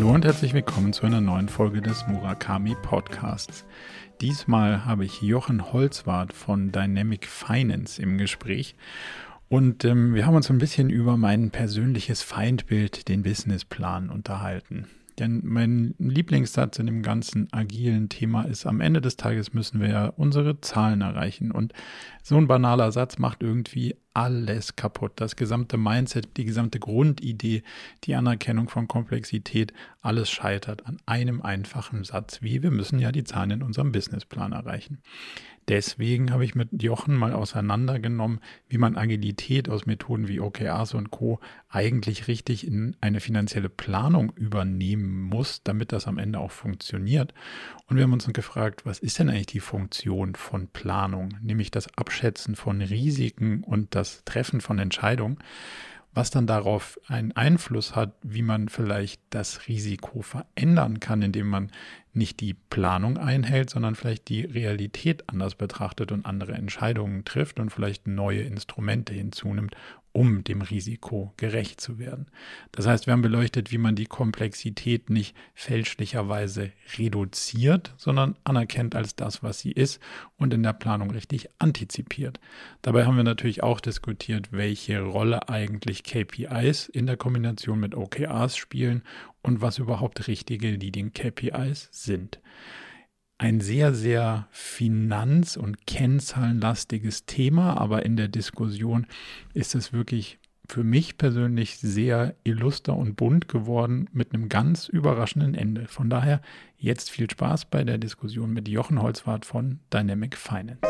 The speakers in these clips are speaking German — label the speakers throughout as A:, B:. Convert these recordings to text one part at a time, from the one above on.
A: Hallo und herzlich willkommen zu einer neuen Folge des Murakami Podcasts. Diesmal habe ich Jochen Holzwart von Dynamic Finance im Gespräch und ähm, wir haben uns ein bisschen über mein persönliches Feindbild, den Businessplan, unterhalten. Denn mein Lieblingssatz in dem ganzen agilen Thema ist, am Ende des Tages müssen wir ja unsere Zahlen erreichen. Und so ein banaler Satz macht irgendwie alles kaputt. Das gesamte Mindset, die gesamte Grundidee, die Anerkennung von Komplexität, alles scheitert an einem einfachen Satz, wie wir müssen ja die Zahlen in unserem Businessplan erreichen. Deswegen habe ich mit Jochen mal auseinandergenommen, wie man Agilität aus Methoden wie OKRs und Co. eigentlich richtig in eine finanzielle Planung übernehmen muss, damit das am Ende auch funktioniert. Und wir haben uns gefragt, was ist denn eigentlich die Funktion von Planung? Nämlich das Abschätzen von Risiken und das Treffen von Entscheidungen was dann darauf einen Einfluss hat, wie man vielleicht das Risiko verändern kann, indem man nicht die Planung einhält, sondern vielleicht die Realität anders betrachtet und andere Entscheidungen trifft und vielleicht neue Instrumente hinzunimmt, um dem Risiko gerecht zu werden. Das heißt, wir haben beleuchtet, wie man die Komplexität nicht fälschlicherweise reduziert, sondern anerkennt als das, was sie ist und in der Planung richtig antizipiert. Dabei haben wir natürlich auch diskutiert, welche Rolle eigentlich KPIs in der Kombination mit OKRs spielen und was überhaupt richtige Leading KPIs sind ein sehr, sehr finanz- und kennzahlenlastiges Thema, aber in der Diskussion ist es wirklich für mich persönlich sehr illuster und bunt geworden mit einem ganz überraschenden Ende. Von daher jetzt viel Spaß bei der Diskussion mit Jochen Holzwart von Dynamic Finance.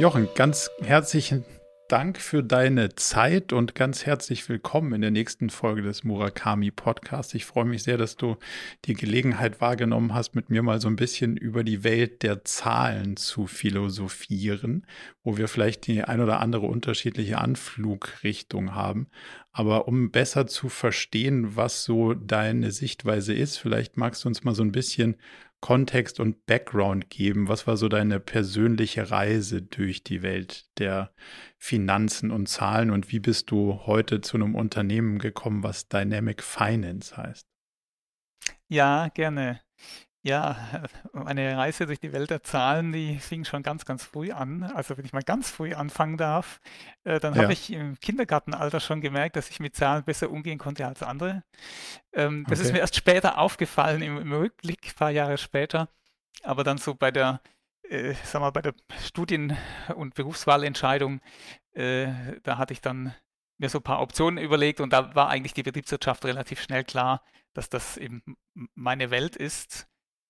A: Jochen, ganz herzlichen Dank für deine Zeit und ganz herzlich willkommen in der nächsten Folge des Murakami Podcasts. Ich freue mich sehr, dass du die Gelegenheit wahrgenommen hast, mit mir mal so ein bisschen über die Welt der Zahlen zu philosophieren, wo wir vielleicht die ein oder andere unterschiedliche Anflugrichtung haben. Aber um besser zu verstehen, was so deine Sichtweise ist, vielleicht magst du uns mal so ein bisschen Kontext und Background geben? Was war so deine persönliche Reise durch die Welt der Finanzen und Zahlen und wie bist du heute zu einem Unternehmen gekommen, was Dynamic Finance heißt?
B: Ja, gerne. Ja, meine Reise durch die Welt der Zahlen, die fing schon ganz, ganz früh an. Also wenn ich mal ganz früh anfangen darf, äh, dann habe ich im Kindergartenalter schon gemerkt, dass ich mit Zahlen besser umgehen konnte als andere. Ähm, das ist mir erst später aufgefallen, im, im Rückblick, ein paar Jahre später. Aber dann so bei der, äh, sag mal, bei der Studien- und Berufswahlentscheidung, äh, da hatte ich dann mir so ein paar Optionen überlegt und da war eigentlich die Betriebswirtschaft relativ schnell klar, dass das eben meine Welt ist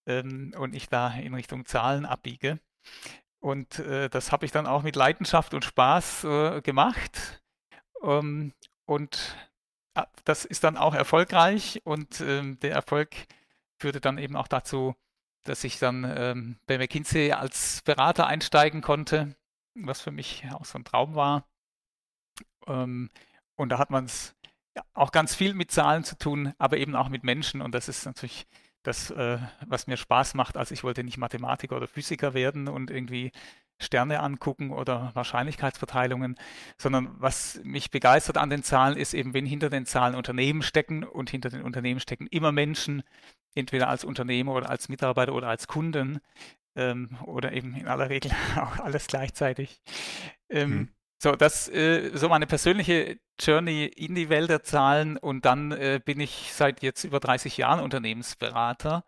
B: ähm, und ich da in Richtung Zahlen abbiege. Und äh, das habe ich dann auch mit Leidenschaft und Spaß äh, gemacht. Ähm, und äh, das ist dann auch erfolgreich und ähm, der Erfolg führte dann eben auch dazu, dass ich dann ähm, bei McKinsey als Berater einsteigen konnte, was für mich auch so ein Traum war. Ähm, und da hat man es ja, auch ganz viel mit Zahlen zu tun, aber eben auch mit Menschen. Und das ist natürlich das, äh, was mir Spaß macht. Also ich wollte nicht Mathematiker oder Physiker werden und irgendwie Sterne angucken oder Wahrscheinlichkeitsverteilungen, sondern was mich begeistert an den Zahlen ist eben, wenn hinter den Zahlen Unternehmen stecken und hinter den Unternehmen stecken immer Menschen, entweder als Unternehmer oder als Mitarbeiter oder als Kunden ähm, oder eben in aller Regel auch alles gleichzeitig. Ähm, hm. So, das äh, so meine persönliche Journey in die Welt der Zahlen und dann äh, bin ich seit jetzt über 30 Jahren Unternehmensberater.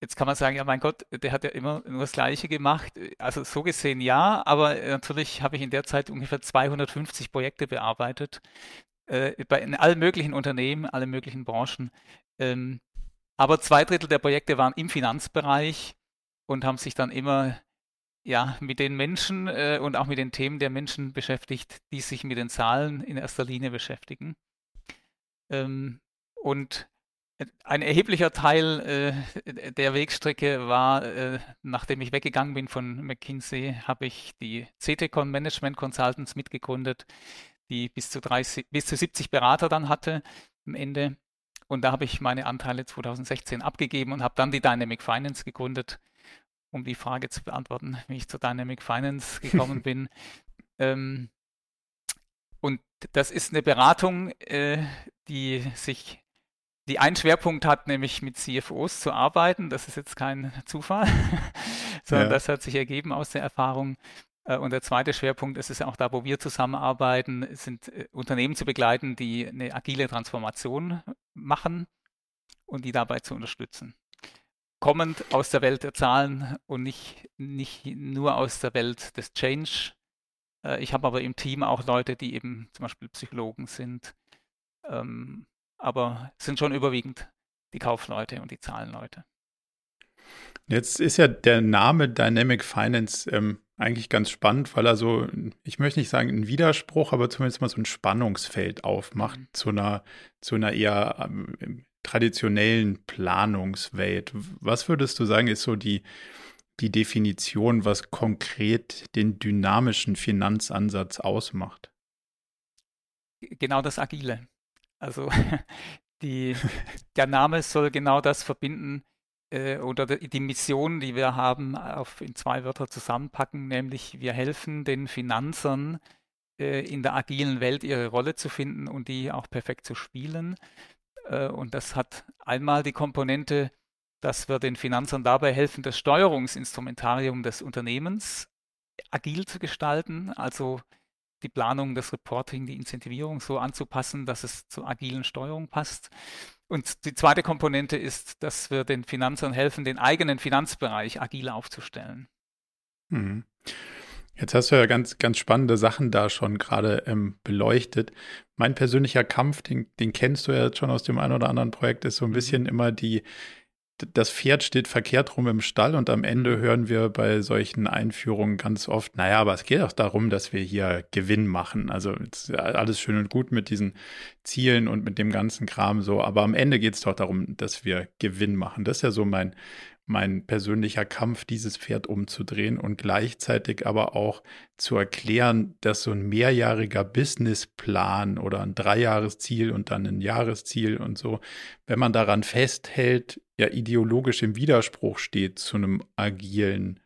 B: Jetzt kann man sagen, ja mein Gott, der hat ja immer nur das Gleiche gemacht. Also so gesehen ja, aber natürlich habe ich in der Zeit ungefähr 250 Projekte bearbeitet, äh, bei, in allen möglichen Unternehmen, allen möglichen Branchen. Ähm, aber zwei Drittel der Projekte waren im Finanzbereich und haben sich dann immer ja, mit den Menschen äh, und auch mit den Themen der Menschen beschäftigt, die sich mit den Zahlen in erster Linie beschäftigen. Ähm, und ein erheblicher Teil äh, der Wegstrecke war, äh, nachdem ich weggegangen bin von McKinsey, habe ich die CTCon Management Consultants mitgegründet, die bis zu, 30, bis zu 70 Berater dann hatte am Ende. Und da habe ich meine Anteile 2016 abgegeben und habe dann die Dynamic Finance gegründet, um die Frage zu beantworten, wie ich zu Dynamic Finance gekommen bin. Ähm, und das ist eine Beratung, äh, die sich die einen Schwerpunkt hat, nämlich mit CFOs zu arbeiten. Das ist jetzt kein Zufall, sondern ja. das hat sich ergeben aus der Erfahrung. Äh, und der zweite Schwerpunkt ist es auch da, wo wir zusammenarbeiten, sind äh, Unternehmen zu begleiten, die eine agile Transformation machen und die dabei zu unterstützen. Kommend aus der Welt der Zahlen und nicht, nicht nur aus der Welt des Change. Äh, ich habe aber im Team auch Leute, die eben zum Beispiel Psychologen sind. Ähm, aber es sind schon überwiegend die Kaufleute und die Zahlenleute.
A: Jetzt ist ja der Name Dynamic Finance ähm, eigentlich ganz spannend, weil er so, ich möchte nicht sagen ein Widerspruch, aber zumindest mal so ein Spannungsfeld aufmacht mhm. zu einer, zu einer eher ähm, traditionellen Planungswelt. Was würdest du sagen, ist so die, die Definition, was konkret den dynamischen Finanzansatz ausmacht?
B: Genau das Agile. Also die, der Name soll genau das verbinden äh, oder die Mission, die wir haben, auf, in zwei Wörter zusammenpacken, nämlich wir helfen den Finanzern äh, in der agilen Welt ihre Rolle zu finden und die auch perfekt zu spielen. Äh, und das hat einmal die Komponente, dass wir den Finanzern dabei helfen, das Steuerungsinstrumentarium des Unternehmens agil zu gestalten, also die Planung, das Reporting, die Incentivierung so anzupassen, dass es zur agilen Steuerung passt. Und die zweite Komponente ist, dass wir den Finanzern helfen, den eigenen Finanzbereich agil aufzustellen.
A: Mhm. Jetzt hast du ja ganz, ganz spannende Sachen da schon gerade ähm, beleuchtet. Mein persönlicher Kampf, den, den kennst du ja jetzt schon aus dem einen oder anderen Projekt, ist so ein mhm. bisschen immer die, das Pferd steht verkehrt rum im Stall und am Ende hören wir bei solchen Einführungen ganz oft, naja, aber es geht auch darum, dass wir hier Gewinn machen. Also alles schön und gut mit diesen Zielen und mit dem ganzen Kram so, aber am Ende geht es doch darum, dass wir Gewinn machen. Das ist ja so mein, mein persönlicher Kampf, dieses Pferd umzudrehen und gleichzeitig aber auch zu erklären, dass so ein mehrjähriger Businessplan oder ein Dreijahresziel und dann ein Jahresziel und so, wenn man daran festhält, ja ideologisch im Widerspruch steht zu einem agilen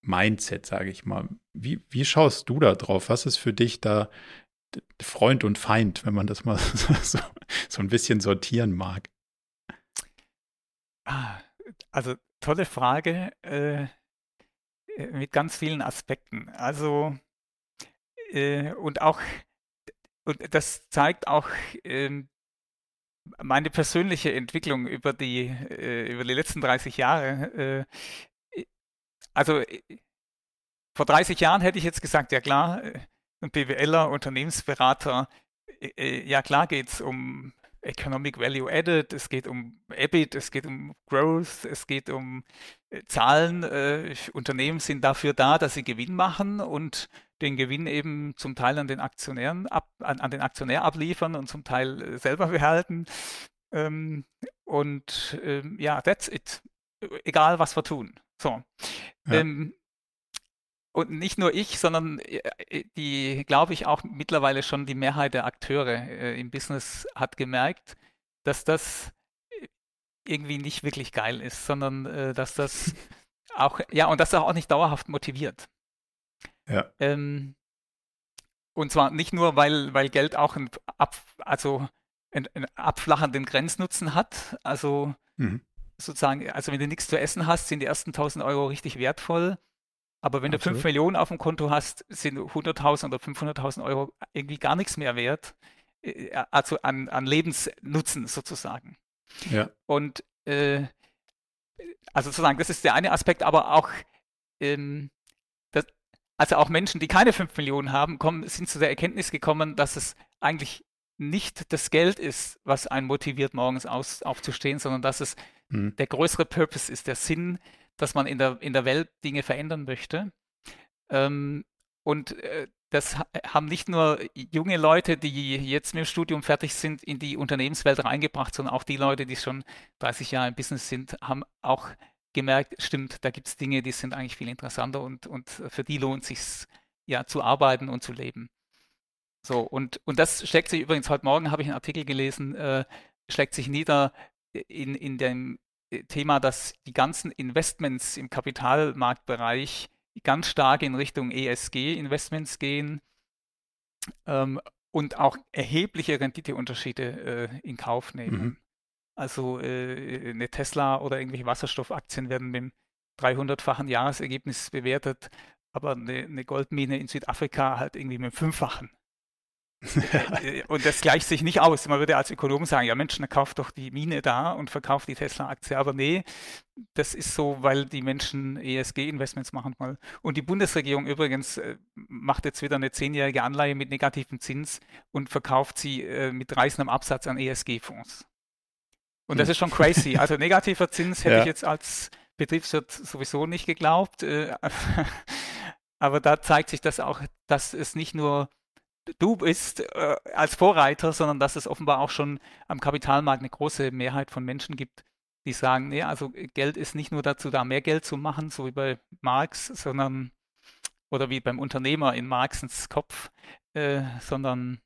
A: Mindset, sage ich mal. Wie, wie schaust du da drauf? Was ist für dich da Freund und Feind, wenn man das mal so, so ein bisschen sortieren mag?
B: Ah, also tolle Frage äh, äh, mit ganz vielen Aspekten. Also äh, und auch und das zeigt auch äh, meine persönliche Entwicklung über die äh, über die letzten 30 Jahre. Äh, also vor 30 Jahren hätte ich jetzt gesagt, ja klar, ein BWLer, Unternehmensberater, ja klar geht es um Economic Value Added, es geht um EBIT, es geht um Growth, es geht um äh, Zahlen. Äh, Unternehmen sind dafür da, dass sie Gewinn machen und den Gewinn eben zum Teil an den Aktionären ab, an, an den Aktionär abliefern und zum Teil äh, selber behalten. Ähm, und ähm, ja, that's it. Egal was wir tun. So. Ja. Ähm, und nicht nur ich, sondern äh, äh, die, glaube ich, auch mittlerweile schon die Mehrheit der Akteure äh, im Business hat gemerkt, dass das irgendwie nicht wirklich geil ist, sondern dass das auch, ja, und dass das auch nicht dauerhaft motiviert.
A: Ja.
B: Ähm, und zwar nicht nur, weil, weil Geld auch ein ab, also einen, einen abflachenden Grenznutzen hat. Also mhm. sozusagen, also wenn du nichts zu essen hast, sind die ersten 1000 Euro richtig wertvoll. Aber wenn Absolut. du 5 Millionen auf dem Konto hast, sind 100.000 oder 500.000 Euro irgendwie gar nichts mehr wert. Äh, also an, an Lebensnutzen sozusagen.
A: Ja.
B: Und äh, also sozusagen, das ist der eine Aspekt, aber auch, ähm, das, also auch Menschen, die keine 5 Millionen haben, kommen, sind zu der Erkenntnis gekommen, dass es eigentlich nicht das Geld ist, was einen motiviert, morgens aus, aufzustehen, sondern dass es hm. der größere Purpose ist, der Sinn, dass man in der, in der Welt Dinge verändern möchte. Ähm, und äh, das haben nicht nur junge Leute, die jetzt mit dem Studium fertig sind, in die Unternehmenswelt reingebracht, sondern auch die Leute, die schon 30 Jahre im Business sind, haben auch gemerkt, stimmt, da gibt es Dinge, die sind eigentlich viel interessanter und, und für die lohnt sich ja zu arbeiten und zu leben. So, und, und das schlägt sich übrigens, heute Morgen habe ich einen Artikel gelesen, äh, schlägt sich nieder in, in dem Thema, dass die ganzen Investments im Kapitalmarktbereich ganz stark in Richtung ESG-Investments gehen. Ähm, und auch erhebliche Renditeunterschiede äh, in Kauf nehmen. Mhm. Also äh, eine Tesla oder irgendwelche Wasserstoffaktien werden mit einem 300-fachen Jahresergebnis bewertet, aber eine, eine, Goldmine in Südafrika halt irgendwie mit einem Fünffachen. Äh, äh, und das gleicht sich nicht aus. Man würde als Ökonom sagen, ja Mensch, dann kauft doch die Mine da und verkauft die Tesla-Aktie. Aber nee, das ist so, weil die Menschen ESG-Investments machen wollen. Und die Bundesregierung übrigens äh, macht jetzt wieder eine zehnjährige Anleihe mit negativem Zins und verkauft sie mit reißendem Absatz an ESG-Fonds. Und das hm. ist schon crazy. Also negativer Zins hätte ja. ich jetzt als Betriebswirt sowieso nicht geglaubt. Aber da zeigt sich das auch, dass es nicht nur du bist äh, als Vorreiter, sondern dass es offenbar auch schon am Kapitalmarkt eine große Mehrheit von Menschen gibt, die sagen, nee, also Geld ist nicht nur dazu da, mehr Geld zu machen, so wie bei Marx, sondern oder wie beim Unternehmer in Marxens Kopf, äh, sondern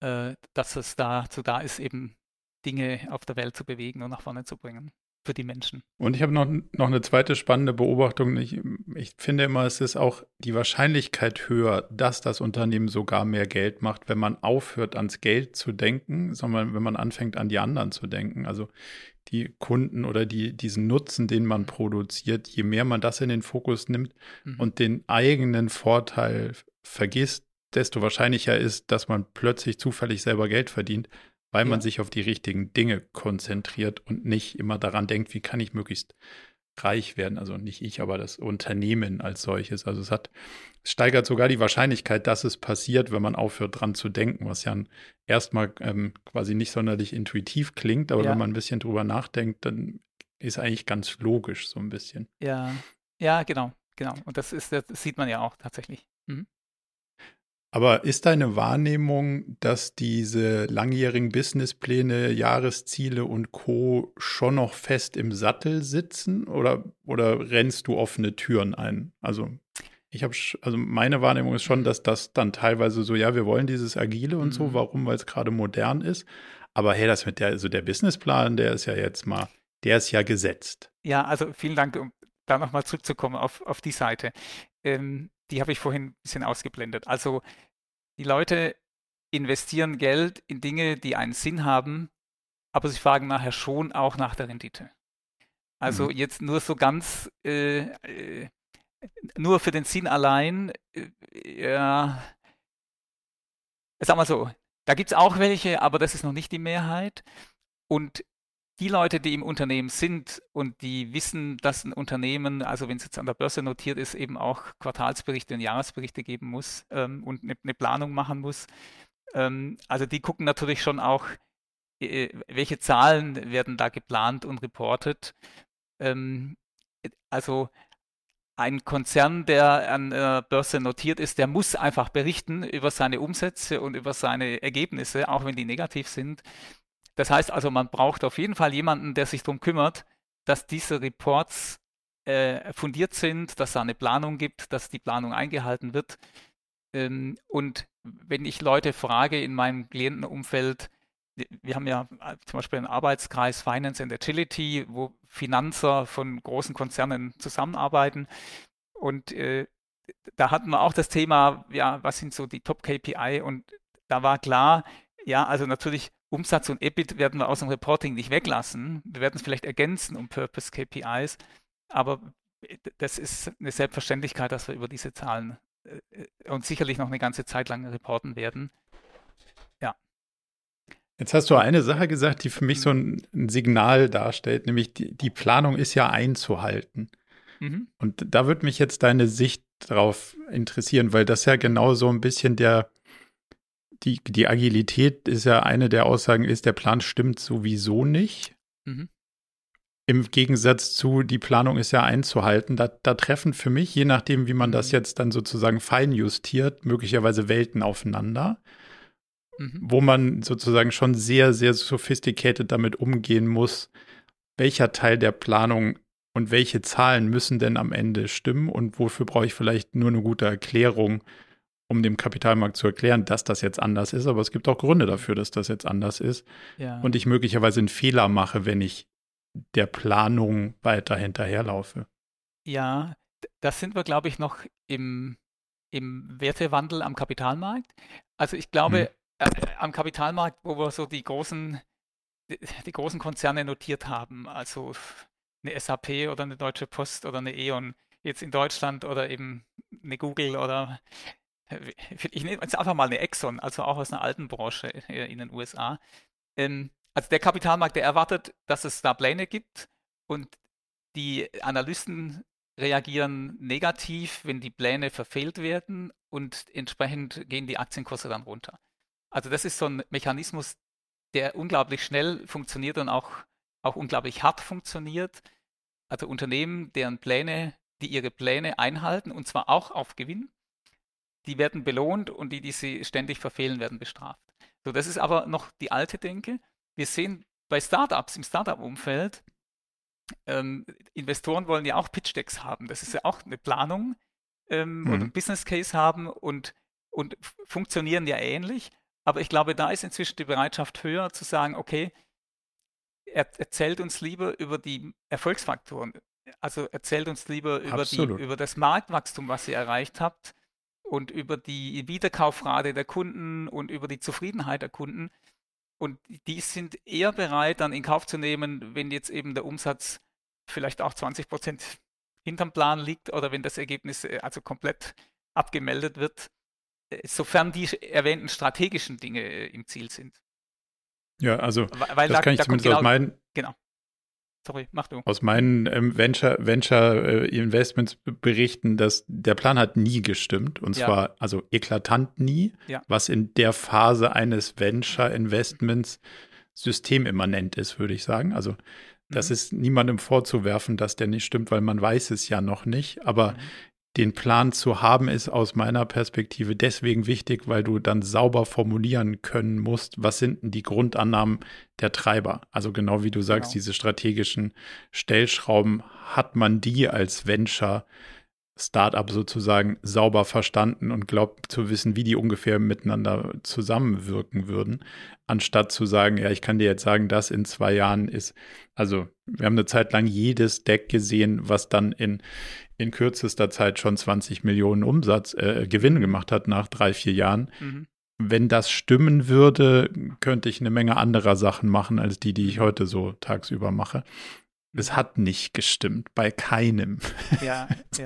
B: äh, dass es dazu da ist, eben Dinge auf der Welt zu bewegen und nach vorne zu bringen für die Menschen.
A: Und ich habe noch, noch eine zweite spannende Beobachtung. Ich, ich finde immer, es ist auch die Wahrscheinlichkeit höher, dass das Unternehmen sogar mehr Geld macht, wenn man aufhört, ans Geld zu denken, sondern wenn man anfängt, an die anderen zu denken. Also die Kunden oder die, diesen Nutzen, den man produziert, je mehr man das in den Fokus nimmt mhm. und den eigenen Vorteil vergisst, desto wahrscheinlicher ist, dass man plötzlich zufällig selber Geld verdient, weil ja. man sich auf die richtigen Dinge konzentriert und nicht immer daran denkt, wie kann ich möglichst reich werden. Also nicht ich, aber das Unternehmen als solches. Also es hat, es steigert sogar die Wahrscheinlichkeit, dass es passiert, wenn man aufhört, dran zu denken, was ja erstmal ähm, quasi nicht sonderlich intuitiv klingt, aber ja. wenn man ein bisschen drüber nachdenkt, dann ist eigentlich ganz logisch so ein bisschen.
B: Ja, ja, genau, genau. Und das ist, das sieht man ja auch tatsächlich. Mhm.
A: Aber ist deine Wahrnehmung, dass diese langjährigen Businesspläne, Jahresziele und Co. schon noch fest im Sattel sitzen oder, oder rennst du offene Türen ein? Also ich habe, also meine Wahrnehmung ist schon, dass das dann teilweise so, ja, wir wollen dieses Agile und mhm. so, warum? Weil es gerade modern ist. Aber hey, das mit der, also der Businessplan, der ist ja jetzt mal, der ist ja gesetzt.
B: Ja, also vielen Dank, um da nochmal zurückzukommen auf, auf die Seite. Ähm, die habe ich vorhin ein bisschen ausgeblendet. Also die Leute investieren Geld in Dinge, die einen Sinn haben, aber sie fragen nachher schon auch nach der Rendite. Also mhm. jetzt nur so ganz, äh, äh, nur für den Sinn allein, äh, ja, sag mal so, da gibt es auch welche, aber das ist noch nicht die Mehrheit. Und die Leute, die im Unternehmen sind und die wissen, dass ein Unternehmen, also wenn es jetzt an der Börse notiert ist, eben auch Quartalsberichte und Jahresberichte geben muss ähm, und eine, eine, Planung machen muss. Ähm, also die gucken natürlich schon auch, äh, welche Zahlen werden da geplant und reportet. Ähm, also ein Konzern, der an der Börse notiert ist, der muss einfach berichten über seine Umsätze und über seine Ergebnisse, auch wenn die negativ sind. Das heißt also, man braucht auf jeden Fall jemanden, der sich darum kümmert, dass diese Reports äh, fundiert sind, dass es eine Planung gibt, dass die Planung eingehalten wird. Ähm, und wenn ich Leute frage in meinem Klientenumfeld, wir haben ja äh, zum Beispiel einen Arbeitskreis Finance and Agility, wo Finanzer von großen Konzernen zusammenarbeiten. Und äh, da hatten wir auch das Thema, ja, was sind so die Top-KPI? Und da war klar, ja, also natürlich Umsatz und EBIT werden wir aus dem Reporting nicht weglassen. Wir werden es vielleicht ergänzen um Purpose KPIs, aber das ist eine Selbstverständlichkeit, dass wir über diese Zahlen äh, und sicherlich noch eine ganze Zeit lang reporten werden. Ja.
A: Jetzt hast du eine Sache gesagt, die für mich so ein, Signal darstellt, nämlich die, die Planung ist ja einzuhalten. Mhm. Und da würde mich jetzt deine Sicht drauf interessieren, weil das ja genau so ein bisschen der, die, die Agilität ist ja eine der Aussagen, ist, der Plan stimmt sowieso nicht. Mhm. Im Gegensatz zu, die Planung ist ja einzuhalten. Da, da treffen für mich, je nachdem, wie man das mhm. jetzt dann sozusagen fein justiert, möglicherweise Welten aufeinander, mhm. wo man sozusagen schon sehr, sehr sophisticated damit umgehen muss, welcher Teil der Planung und welche Zahlen müssen denn am Ende stimmen und wofür brauche ich vielleicht nur eine gute Erklärung, um dem Kapitalmarkt zu erklären, dass das jetzt anders ist. Aber es gibt auch Gründe dafür, dass das jetzt anders ist. Ja. Und ich möglicherweise einen Fehler mache, wenn ich der Planung weiter hinterherlaufe.
B: Ja, das sind wir, glaube ich, noch im, im Wertewandel am Kapitalmarkt. Also ich glaube, hm. äh, am Kapitalmarkt, wo wir so die großen, die, die, großen Konzerne notiert haben, also eine SAP oder eine Deutsche Post oder eine E.ON, jetzt in Deutschland oder eben eine Google oder ich nehme jetzt einfach mal eine Exxon, also auch aus einer alten Branche in den USA. Ähm, also der Kapitalmarkt, der erwartet, dass es da Pläne gibt und die Analysten reagieren negativ, wenn die Pläne verfehlt werden und entsprechend gehen die Aktienkurse dann runter. Also das ist so ein Mechanismus, der unglaublich schnell funktioniert und auch, auch unglaublich hart funktioniert. Also Unternehmen, deren Pläne, die ihre Pläne einhalten und zwar auch auf Gewinn, die werden belohnt und die, die sie ständig verfehlen, werden bestraft. So, das ist aber noch die alte Denke. Wir sehen bei Startups im Startup-Umfeld, ähm, Investoren wollen ja auch Pitch-Decks haben. Das ist ja auch eine Planung ähm, mhm. oder ein Business Case haben und, und funktionieren ja ähnlich. Aber ich glaube, da ist inzwischen die Bereitschaft höher zu sagen, okay, er erzählt uns lieber über die Erfolgsfaktoren. Also erzählt uns lieber über, die, über das Marktwachstum, was ihr erreicht habt und über die Wiederkaufrate der Kunden und über die Zufriedenheit der Kunden. Und die sind eher bereit, dann in Kauf zu nehmen, wenn jetzt eben der Umsatz vielleicht auch 20 Prozent hinterm Plan liegt oder wenn das Ergebnis äh, also komplett abgemeldet wird, äh, sofern die erwähnten strategischen Dinge äh, im Ziel sind.
A: Ja, also Weil das da, kann ich da zumindest genau, aus meinen,
B: genau. Sorry, mach du.
A: Aus meinen ähm, Venture, Venture äh, Investments berichten, dass der Plan hat nie gestimmt. Und ja. zwar, also eklatant nie, ja. was in der Phase eines Venture Investments systemimmanent ist, würde ich sagen. Also das mhm. ist niemandem vorzuwerfen, dass der nicht stimmt, weil man weiß es ja noch nicht. Aber mhm den Plan zu haben, ist aus meiner Perspektive deswegen wichtig, weil du dann sauber formulieren können musst, was sind denn die Grundannahmen der Treiber. Also genau wie du sagst, genau. diese strategischen Stellschrauben, hat man die als Venture Startup sozusagen sauber verstanden und glaubt zu wissen, wie die ungefähr miteinander zusammenwirken würden, anstatt zu sagen, ja, ich kann dir jetzt sagen, das in zwei Jahren ist. Also wir haben eine Zeit lang jedes Deck gesehen, was dann in, in kürzester Zeit schon 20 Millionen Umsatz, äh, Gewinn gemacht hat nach drei, vier Jahren. Mhm. Wenn das stimmen würde, könnte ich eine Menge anderer Sachen machen, als die, die ich heute so tagsüber mache. Es hat nicht gestimmt, bei keinem. Ja, ja.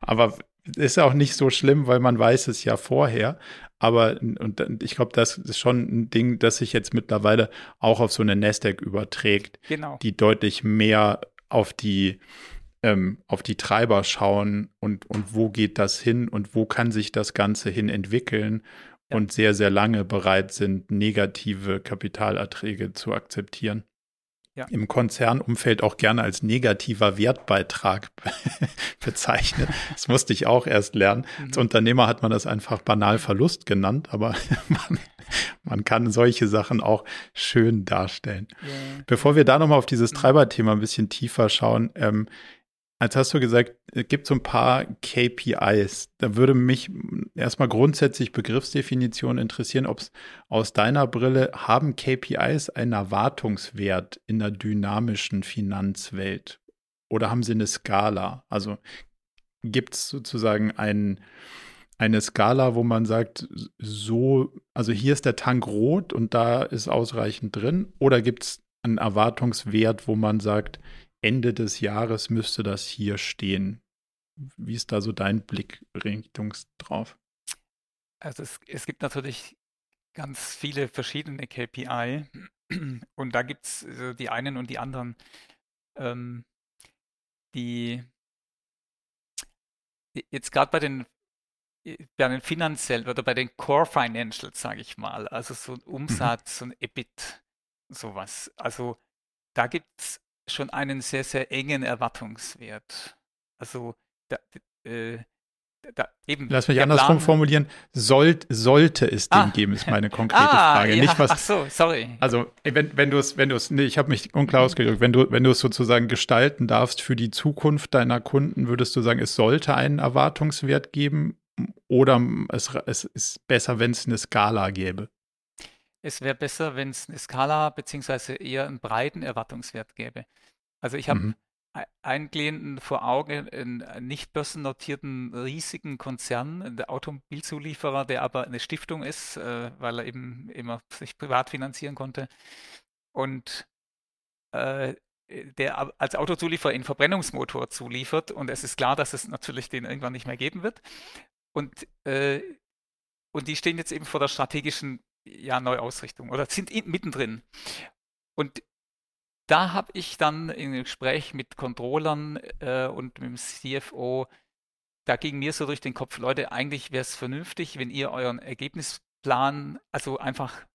A: Aber ist auch nicht so schlimm, weil man weiß es ja vorher. Aber und ich glaube, das ist schon ein Ding, das sich jetzt mittlerweile auch auf so eine Nasdaq überträgt,
B: genau.
A: die deutlich mehr auf die ähm, auf die Treiber schauen und, und wo geht das hin und wo kann sich das Ganze hin entwickeln ja. und sehr, sehr lange bereit sind, negative Kapitalerträge zu akzeptieren. Ja. Im Konzernumfeld auch gerne als negativer Wertbeitrag bezeichnet. Das musste ich auch erst lernen. Mhm. Als Unternehmer hat man das einfach banal Verlust genannt, aber man, man kann solche Sachen auch schön darstellen. Yeah. Bevor wir da nochmal auf dieses mhm. Treiberthema ein bisschen tiefer schauen, ähm, Jetzt hast du gesagt, es gibt so ein paar KPIs. Da würde mich erstmal grundsätzlich Begriffsdefinition interessieren, ob es aus deiner Brille haben KPIs einen Erwartungswert in der dynamischen Finanzwelt oder haben sie eine Skala? Also gibt es sozusagen ein, eine Skala, wo man sagt, so, also hier ist der Tank rot und da ist ausreichend drin? Oder gibt es einen Erwartungswert, wo man sagt, Ende des Jahres müsste das hier stehen. Wie ist da so dein Blick drauf?
B: Also es, es gibt natürlich ganz viele verschiedene KPI und da gibt es die einen und die anderen. Ähm, die jetzt gerade bei den bei den finanziellen oder bei den Core Financials, sage ich mal, also so ein mhm. Umsatz, so ein EBIT, sowas. Also da gibt es schon einen sehr, sehr engen Erwartungswert. Also da, äh,
A: da, eben, Lass mich andersrum Plan, formulieren. Sollt, sollte es den ah, geben, ist meine konkrete ah, Frage. Ja, Nicht was,
B: ach so, sorry.
A: Also, wenn, wenn du es, wenn du es, nee, ich habe mich unklar mhm. ausgedrückt, wenn du, wenn du es sozusagen gestalten darfst für die Zukunft deiner Kunden, würdest du sagen, es sollte einen Erwartungswert geben oder es, es ist besser, wenn es eine Skala gäbe?
B: Es wäre besser, wenn es eine Skala beziehungsweise eher einen breiten Erwartungswert gäbe. Also ich habe mhm. einen Klienten vor Augen, einen nicht börsennotierten riesigen Konzern, der Automobilzulieferer, der aber eine Stiftung ist, äh, weil er eben immer sich privat finanzieren konnte. Und äh, der als Autozulieferer einen Verbrennungsmotor zuliefert und es ist klar, dass es natürlich den irgendwann nicht mehr geben wird. Und, äh, und die stehen jetzt eben vor der strategischen ja, Neuausrichtung oder sind in, mittendrin. Und da habe ich dann im Gespräch mit Controllern äh, und mit dem CFO, da ging mir so durch den Kopf, Leute, eigentlich wäre es vernünftig, wenn ihr euren Ergebnisplan also einfach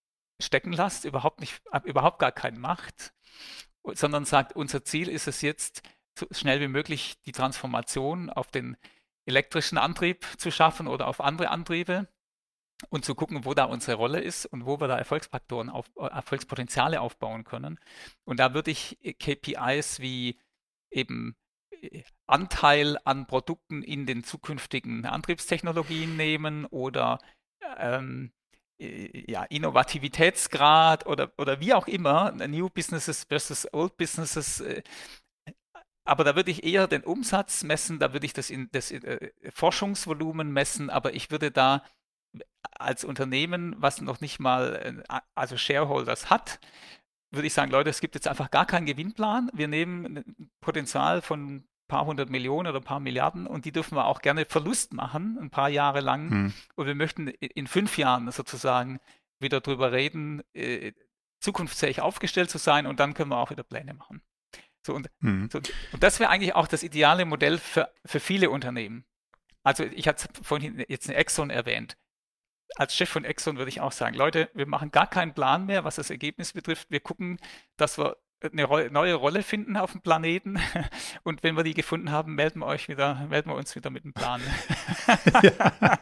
B: stecken lasst, überhaupt nicht, überhaupt gar keinen macht, sondern sagt, unser Ziel ist es jetzt, so schnell wie möglich die Transformation auf den elektrischen Antrieb zu schaffen oder auf andere Antriebe und zu gucken, wo da unsere Rolle ist und wo wir da Erfolgsfaktoren, auf, Erfolgspotenziale aufbauen können. Und da würde ich KPIs wie eben äh, Anteil an Produkten in den zukünftigen Antriebstechnologien nehmen oder ähm, äh, ja, Innovativitätsgrad oder, oder wie auch immer, New Businesses versus Old Businesses. Äh, aber da würde ich eher den Umsatz messen, da würde ich das, in, das äh, Forschungsvolumen messen, aber ich würde da als Unternehmen, was noch nicht mal also Shareholders hat, würde ich sagen, Leute, es gibt jetzt einfach gar keinen Gewinnplan. Wir nehmen ein Potenzial von paar hundert Millionen oder ein paar Milliarden und die dürfen wir auch gerne Verlust machen, ein paar Jahre lang. Hm. Und wir möchten in fünf Jahren sozusagen wieder drüber reden, äh, zukunftsfähig aufgestellt zu sein und dann können wir auch wieder Pläne machen. So, und, hm. so, und das wäre eigentlich auch das ideale Modell für, für viele Unternehmen. Also ich hatte vorhin jetzt eine Exxon erwähnt. Als Chef von Exxon würde ich auch sagen, Leute, wir machen gar keinen Plan mehr, was das Ergebnis betrifft. Wir gucken, dass wir eine Ro neue Rolle finden auf dem Planeten. Und wenn wir die gefunden haben, melden wir euch wieder, melden wir uns wieder mit dem Plan.
A: ja.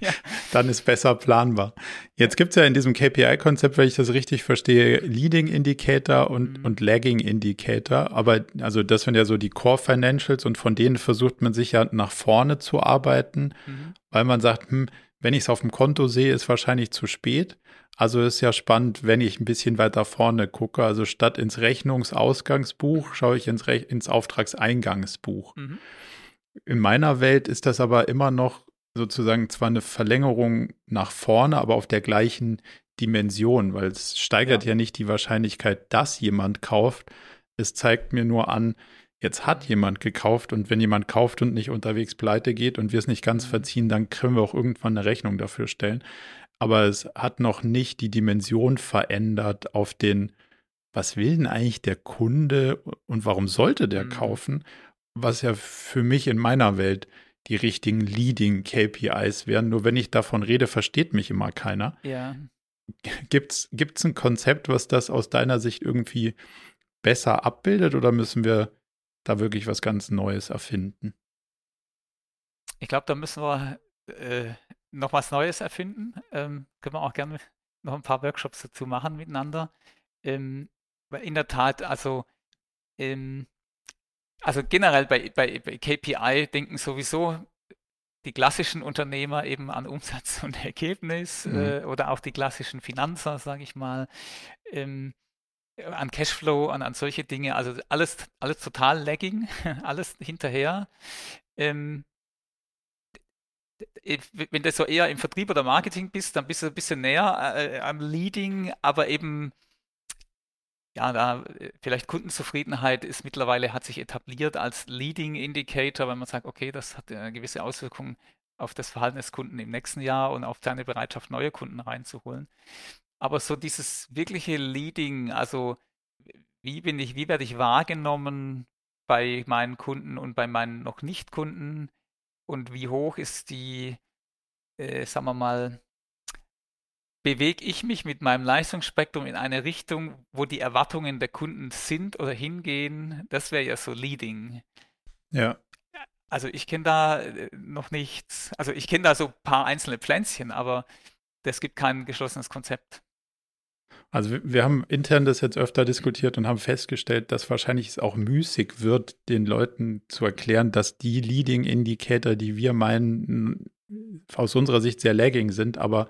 A: ja. Dann ist besser planbar. Jetzt gibt es ja in diesem KPI-Konzept, wenn ich das richtig verstehe, Leading Indicator und, mhm. und Lagging Indicator. Aber also das sind ja so die Core Financials und von denen versucht man sich ja nach vorne zu arbeiten, mhm. weil man sagt, hm, wenn ich es auf dem Konto sehe, ist wahrscheinlich zu spät. Also ist ja spannend, wenn ich ein bisschen weiter vorne gucke. Also statt ins Rechnungsausgangsbuch schaue ich ins, Re ins Auftragseingangsbuch. Mhm. In meiner Welt ist das aber immer noch sozusagen zwar eine Verlängerung nach vorne, aber auf der gleichen Dimension, weil es steigert ja, ja nicht die Wahrscheinlichkeit, dass jemand kauft. Es zeigt mir nur an, jetzt hat jemand gekauft und wenn jemand kauft und nicht unterwegs pleite geht und wir es nicht ganz mhm. verziehen, dann können wir auch irgendwann eine Rechnung dafür stellen aber es hat noch nicht die Dimension verändert auf den, was will denn eigentlich der Kunde und warum sollte der mhm. kaufen, was ja für mich in meiner Welt die richtigen Leading KPIs wären. Nur wenn ich davon rede, versteht mich immer keiner.
B: Ja.
A: Gibt es ein Konzept, was das aus deiner Sicht irgendwie besser abbildet oder müssen wir da wirklich was ganz Neues erfinden?
B: Ich glaube, da müssen wir äh, noch was Neues erfinden. Ähm, können wir auch gerne noch ein paar Workshops dazu machen miteinander. Ähm, in der Tat, also, ähm, also generell bei, bei, bei KPI denken sowieso die klassischen Unternehmer eben an Umsatz und Ergebnis mhm. äh, oder auch die klassischen Finanzer, sage ich mal, ähm, an Cashflow, an, an solche Dinge. Also alles, alles total lagging, alles hinterher. Ähm, wenn du so eher im Vertrieb oder Marketing bist, dann bist du ein bisschen näher äh, am Leading, aber eben ja, da vielleicht Kundenzufriedenheit ist mittlerweile hat sich etabliert als Leading Indicator, wenn man sagt, okay, das hat eine gewisse Auswirkung auf das Verhalten des Kunden im nächsten Jahr und auf seine Bereitschaft, neue Kunden reinzuholen. Aber so dieses wirkliche Leading, also wie bin ich, wie werde ich wahrgenommen bei meinen Kunden und bei meinen noch nicht Kunden? und wie hoch ist die, äh, sagen wir mal, bewege ich mich mit meinem Leistungsspektrum in eine Richtung, wo die Erwartungen der Kunden sind oder hingehen, das wäre ja so Leading.
A: Ja.
B: Also ich kenne da äh, noch nichts, also ich kenne da so ein paar einzelne Pflänzchen, aber es gibt kein geschlossenes Konzept.
A: Also wir haben intern das jetzt öfter diskutiert und haben festgestellt, dass wahrscheinlich es auch müßig wird, den Leuten zu erklären, dass die Leading Indicator, die wir meinen, aus unserer Sicht sehr lagging sind, aber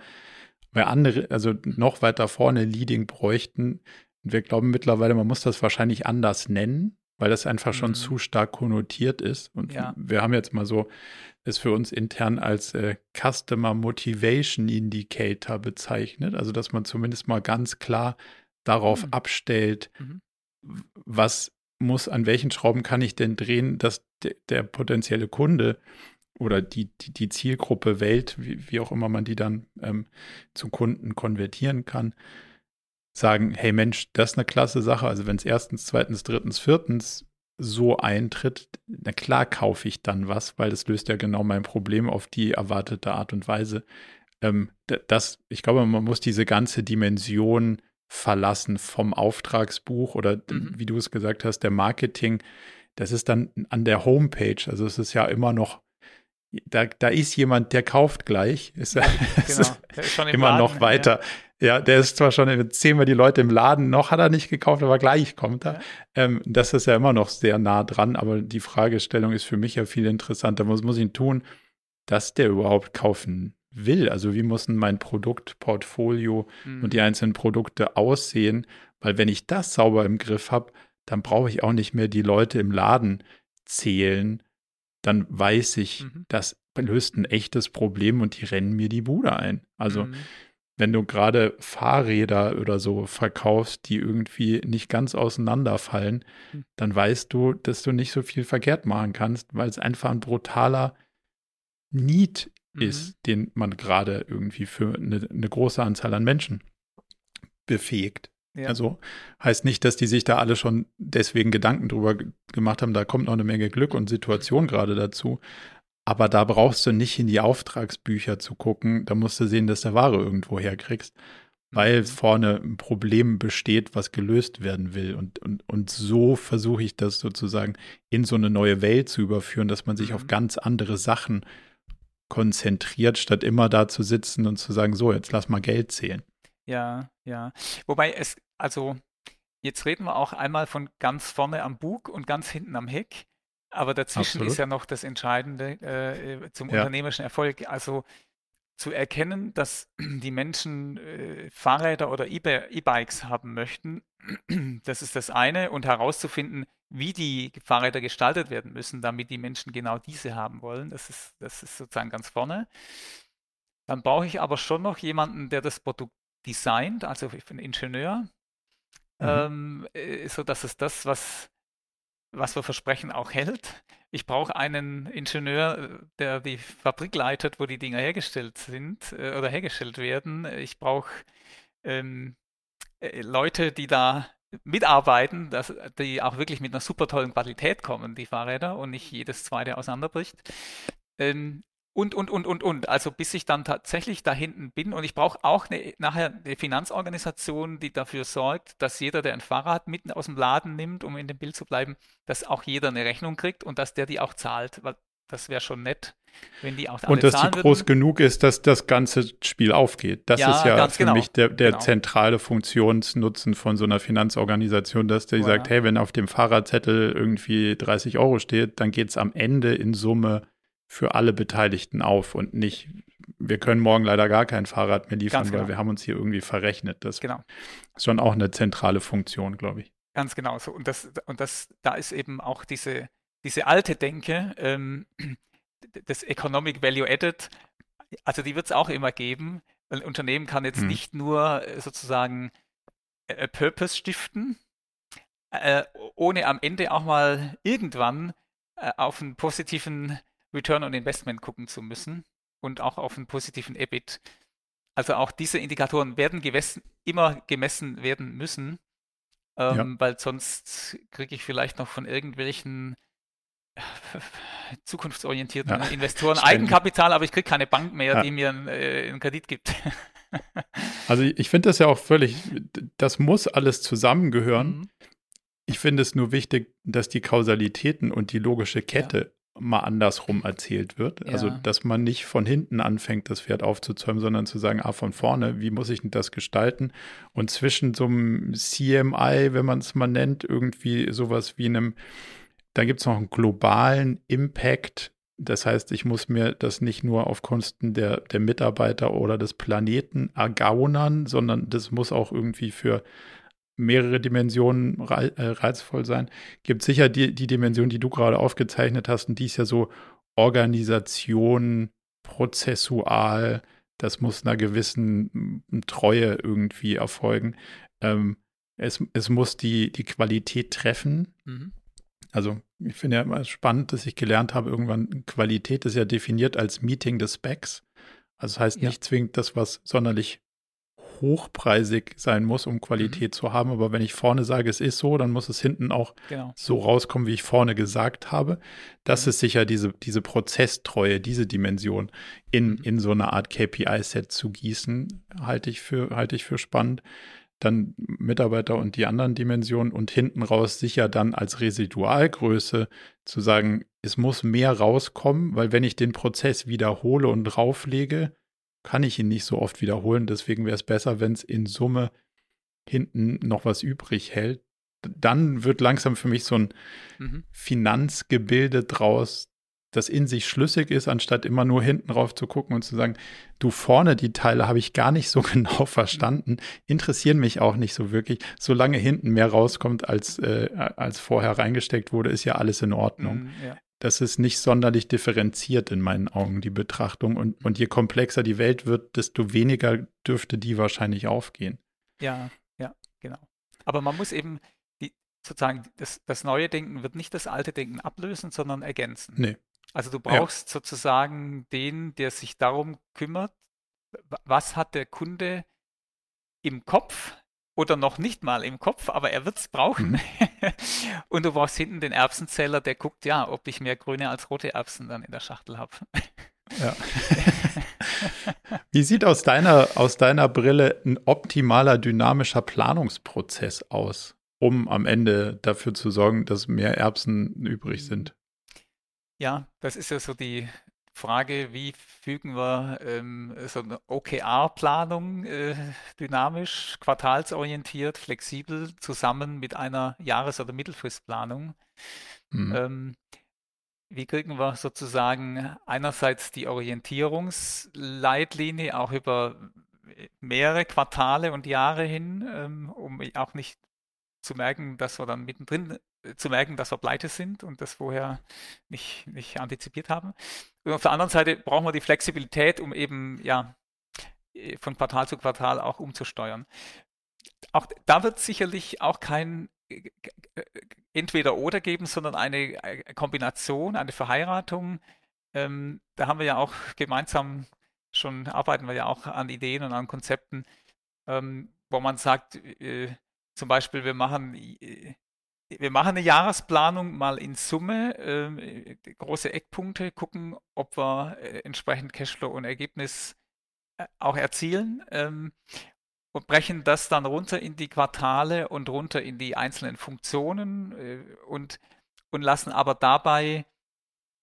A: wir andere, also noch weiter vorne Leading bräuchten. Und wir glauben mittlerweile, man muss das wahrscheinlich anders nennen, weil das einfach schon mhm. zu stark konnotiert ist. Und ja. wir haben jetzt mal so es für uns intern als äh, Customer Motivation Indicator bezeichnet. Also, dass man zumindest mal ganz klar darauf mhm. abstellt, mhm. was muss, an welchen Schrauben kann ich denn drehen, dass de, der potenzielle Kunde oder die, die, die Zielgruppe Welt, wie, wie, auch immer man die dann ähm, zu Kunden konvertieren kann, sagen, hey Mensch, das ist eine klasse Sache. Also wenn es erstens, zweitens, drittens, viertens so eintritt, na klar kaufe ich dann was, weil das löst ja genau mein Problem auf die erwartete Art und Weise. Ähm, das, ich glaube, man muss diese ganze Dimension verlassen vom Auftragsbuch oder mhm. wie du es gesagt hast, der Marketing. Das ist dann an der Homepage. Also es ist ja immer noch, da, da ist jemand, der kauft gleich. Ist, ja, genau. ist immer Laden, noch weiter. Ja. Ja, der ist zwar schon zehnmal die Leute im Laden, noch hat er nicht gekauft, aber gleich kommt er. Ja. Ähm, das ist ja immer noch sehr nah dran, aber die Fragestellung ist für mich ja viel interessanter. Was muss ich tun, dass der überhaupt kaufen will? Also wie muss denn mein Produktportfolio mhm. und die einzelnen Produkte aussehen? Weil wenn ich das sauber im Griff habe, dann brauche ich auch nicht mehr die Leute im Laden zählen. Dann weiß ich, mhm. das löst ein echtes Problem und die rennen mir die Bude ein. Also mhm wenn du gerade Fahrräder oder so verkaufst, die irgendwie nicht ganz auseinanderfallen, hm. dann weißt du, dass du nicht so viel verkehrt machen kannst, weil es einfach ein brutaler Need mhm. ist, den man gerade irgendwie für eine, eine, große Anzahl an Menschen befähigt. Ja. Also heißt nicht, dass die sich da alle schon deswegen Gedanken drüber gemacht haben, da kommt noch eine Menge Glück und Situation gerade dazu. Aber da brauchst du nicht in die Auftragsbücher zu gucken. Da musst du sehen, dass du Ware irgendwo herkriegst, weil mhm. vorne ein Problem besteht, was gelöst werden will. Und, und, und so versuche ich das sozusagen in so eine neue Welt zu überführen, dass man sich mhm. auf ganz andere Sachen konzentriert, statt immer da zu sitzen und zu sagen, so, jetzt lass mal Geld zählen.
B: Ja, ja. Wobei es, also jetzt reden wir auch einmal von ganz vorne am Bug und ganz hinten am Heck. Aber dazwischen Absolut. ist ja noch das Entscheidende äh, zum ja. unternehmerischen Erfolg. Also zu erkennen, dass die Menschen äh, Fahrräder oder E-Bikes haben möchten, das ist das eine. Und herauszufinden, wie die Fahrräder gestaltet werden müssen, damit die Menschen genau diese haben wollen, das ist, das ist sozusagen ganz vorne. Dann brauche ich aber schon noch jemanden, der das Produkt designt, also einen Ingenieur, mhm. ähm, äh, so dass es das, was was wir versprechen, auch hält. Ich brauche einen Ingenieur, der die Fabrik leitet, wo die Dinger hergestellt sind äh, oder hergestellt werden. Ich brauche ähm, äh, Leute, die da mitarbeiten, dass, die auch wirklich mit einer super tollen Qualität kommen, die Fahrräder, und nicht jedes zweite auseinanderbricht. Ähm, und, und, und, und, und. Also bis ich dann tatsächlich da hinten bin und ich brauche auch eine, nachher eine Finanzorganisation, die dafür sorgt, dass jeder, der ein Fahrrad mitten aus dem Laden nimmt, um in dem Bild zu bleiben, dass auch jeder eine Rechnung kriegt und dass der die auch zahlt, weil das wäre schon nett, wenn die auch
A: Und dass die groß würden. genug ist, dass das ganze Spiel aufgeht. Das ja, ist ja für genau. mich der, der genau. zentrale Funktionsnutzen von so einer Finanzorganisation, dass der oh, sagt, ja. hey, wenn auf dem Fahrradzettel irgendwie 30 Euro steht, dann geht es am Ende in Summe für alle Beteiligten auf und nicht, wir können morgen leider gar kein Fahrrad mehr liefern, genau. weil wir haben uns hier irgendwie verrechnet. Das genau. ist schon auch eine zentrale Funktion, glaube ich.
B: Ganz genau so. Und das, und das, da ist eben auch diese, diese alte Denke, ähm, das Economic Value Added, also die wird es auch immer geben, ein Unternehmen kann jetzt hm. nicht nur äh, sozusagen äh, Purpose stiften, äh, ohne am Ende auch mal irgendwann äh, auf einen positiven Return on Investment gucken zu müssen und auch auf einen positiven EBIT. Also auch diese Indikatoren werden gemessen, immer gemessen werden müssen, ähm, ja. weil sonst kriege ich vielleicht noch von irgendwelchen äh, zukunftsorientierten ja, Investoren ständig. Eigenkapital, aber ich kriege keine Bank mehr, ja. die mir einen, äh, einen Kredit gibt.
A: also ich finde das ja auch völlig, das muss alles zusammengehören. Mhm. Ich finde es nur wichtig, dass die Kausalitäten und die logische Kette mal andersrum erzählt wird. Also, ja. Also, dass man nicht von hinten anfängt, das Pferd aufzuzäumen, sondern zu sagen, ah, von vorne, wie muss ich denn das gestalten? Und zwischen so einem CMI, wenn man es mal nennt, irgendwie sowas wie einem, da gibt es noch einen globalen Impact. Das heißt, ich muss mir das nicht nur auf Kosten der, der Mitarbeiter oder des Planeten ergaunern, sondern das muss auch irgendwie für mehrere Dimensionen äh, reizvoll sein. Gibt sicher die, die Dimension, die du gerade aufgezeichnet hast, und die ist ja so Organisation, prozessual, das muss einer gewissen Treue irgendwie erfolgen. Ähm, es, es muss die, die Qualität treffen. Mhm. Also ich finde ja immer spannend, dass ich gelernt habe, irgendwann Qualität ist ja definiert als Meeting des Specs. Also das heißt ja. nicht zwingend das, was sonderlich hochpreisig sein muss, um Qualität mhm. zu haben. Aber wenn ich vorne sage, es ist so, dann muss es hinten auch genau. so rauskommen, wie ich vorne gesagt habe. Das mhm. ist sicher diese, diese Prozesstreue, diese Dimension in, mhm. in so eine Art KPI-Set zu gießen, halte ich für, halte ich für spannend dann Mitarbeiter und die anderen Dimensionen und hinten raus sicher dann als Residualgröße zu sagen, es muss mehr rauskommen, weil wenn ich den Prozess wiederhole und drauflege, kann ich ihn nicht so oft wiederholen. Deswegen wäre es besser, wenn es in Summe hinten noch was übrig hält. Dann wird langsam für mich so ein mhm. Finanzgebilde draus, das in sich schlüssig ist, anstatt immer nur hinten drauf zu gucken und zu sagen, du vorne die Teile habe ich gar nicht so genau verstanden, interessieren mich auch nicht so wirklich. Solange hinten mehr rauskommt, als, äh, als vorher reingesteckt wurde, ist ja alles in Ordnung. Mm, ja. Das ist nicht sonderlich differenziert in meinen Augen, die Betrachtung. Und, und je komplexer die Welt wird, desto weniger dürfte die wahrscheinlich aufgehen.
B: Ja, ja, genau. Aber man muss eben die, sozusagen, das, das neue Denken wird nicht das alte Denken ablösen, sondern ergänzen. Nee, also du brauchst ja. sozusagen den, der sich darum kümmert, was hat der Kunde im Kopf oder noch nicht mal im Kopf, aber er wird es brauchen. Mhm. Und du brauchst hinten den Erbsenzähler, der guckt, ja, ob ich mehr grüne als rote Erbsen dann in der Schachtel habe. Ja.
A: Wie sieht aus deiner, aus deiner Brille ein optimaler dynamischer Planungsprozess aus, um am Ende dafür zu sorgen, dass mehr Erbsen übrig sind?
B: Ja, das ist ja so die Frage, wie fügen wir ähm, so eine OKR-Planung äh, dynamisch, quartalsorientiert, flexibel zusammen mit einer Jahres- oder Mittelfristplanung. Mhm. Ähm, wie kriegen wir sozusagen einerseits die Orientierungsleitlinie auch über mehrere Quartale und Jahre hin, ähm, um auch nicht zu merken, dass wir dann mittendrin zu merken, dass wir pleite sind und das vorher nicht, nicht antizipiert haben. Und auf der anderen Seite brauchen wir die Flexibilität, um eben ja von Quartal zu Quartal auch umzusteuern. Auch da wird sicherlich auch kein äh, entweder oder geben, sondern eine Kombination, eine Verheiratung. Ähm, da haben wir ja auch gemeinsam schon, arbeiten wir ja auch an Ideen und an Konzepten, ähm, wo man sagt, äh, zum Beispiel, wir machen äh, wir machen eine Jahresplanung mal in Summe, äh, große Eckpunkte, gucken, ob wir äh, entsprechend Cashflow und Ergebnis äh, auch erzielen ähm, und brechen das dann runter in die Quartale und runter in die einzelnen Funktionen äh, und, und lassen aber dabei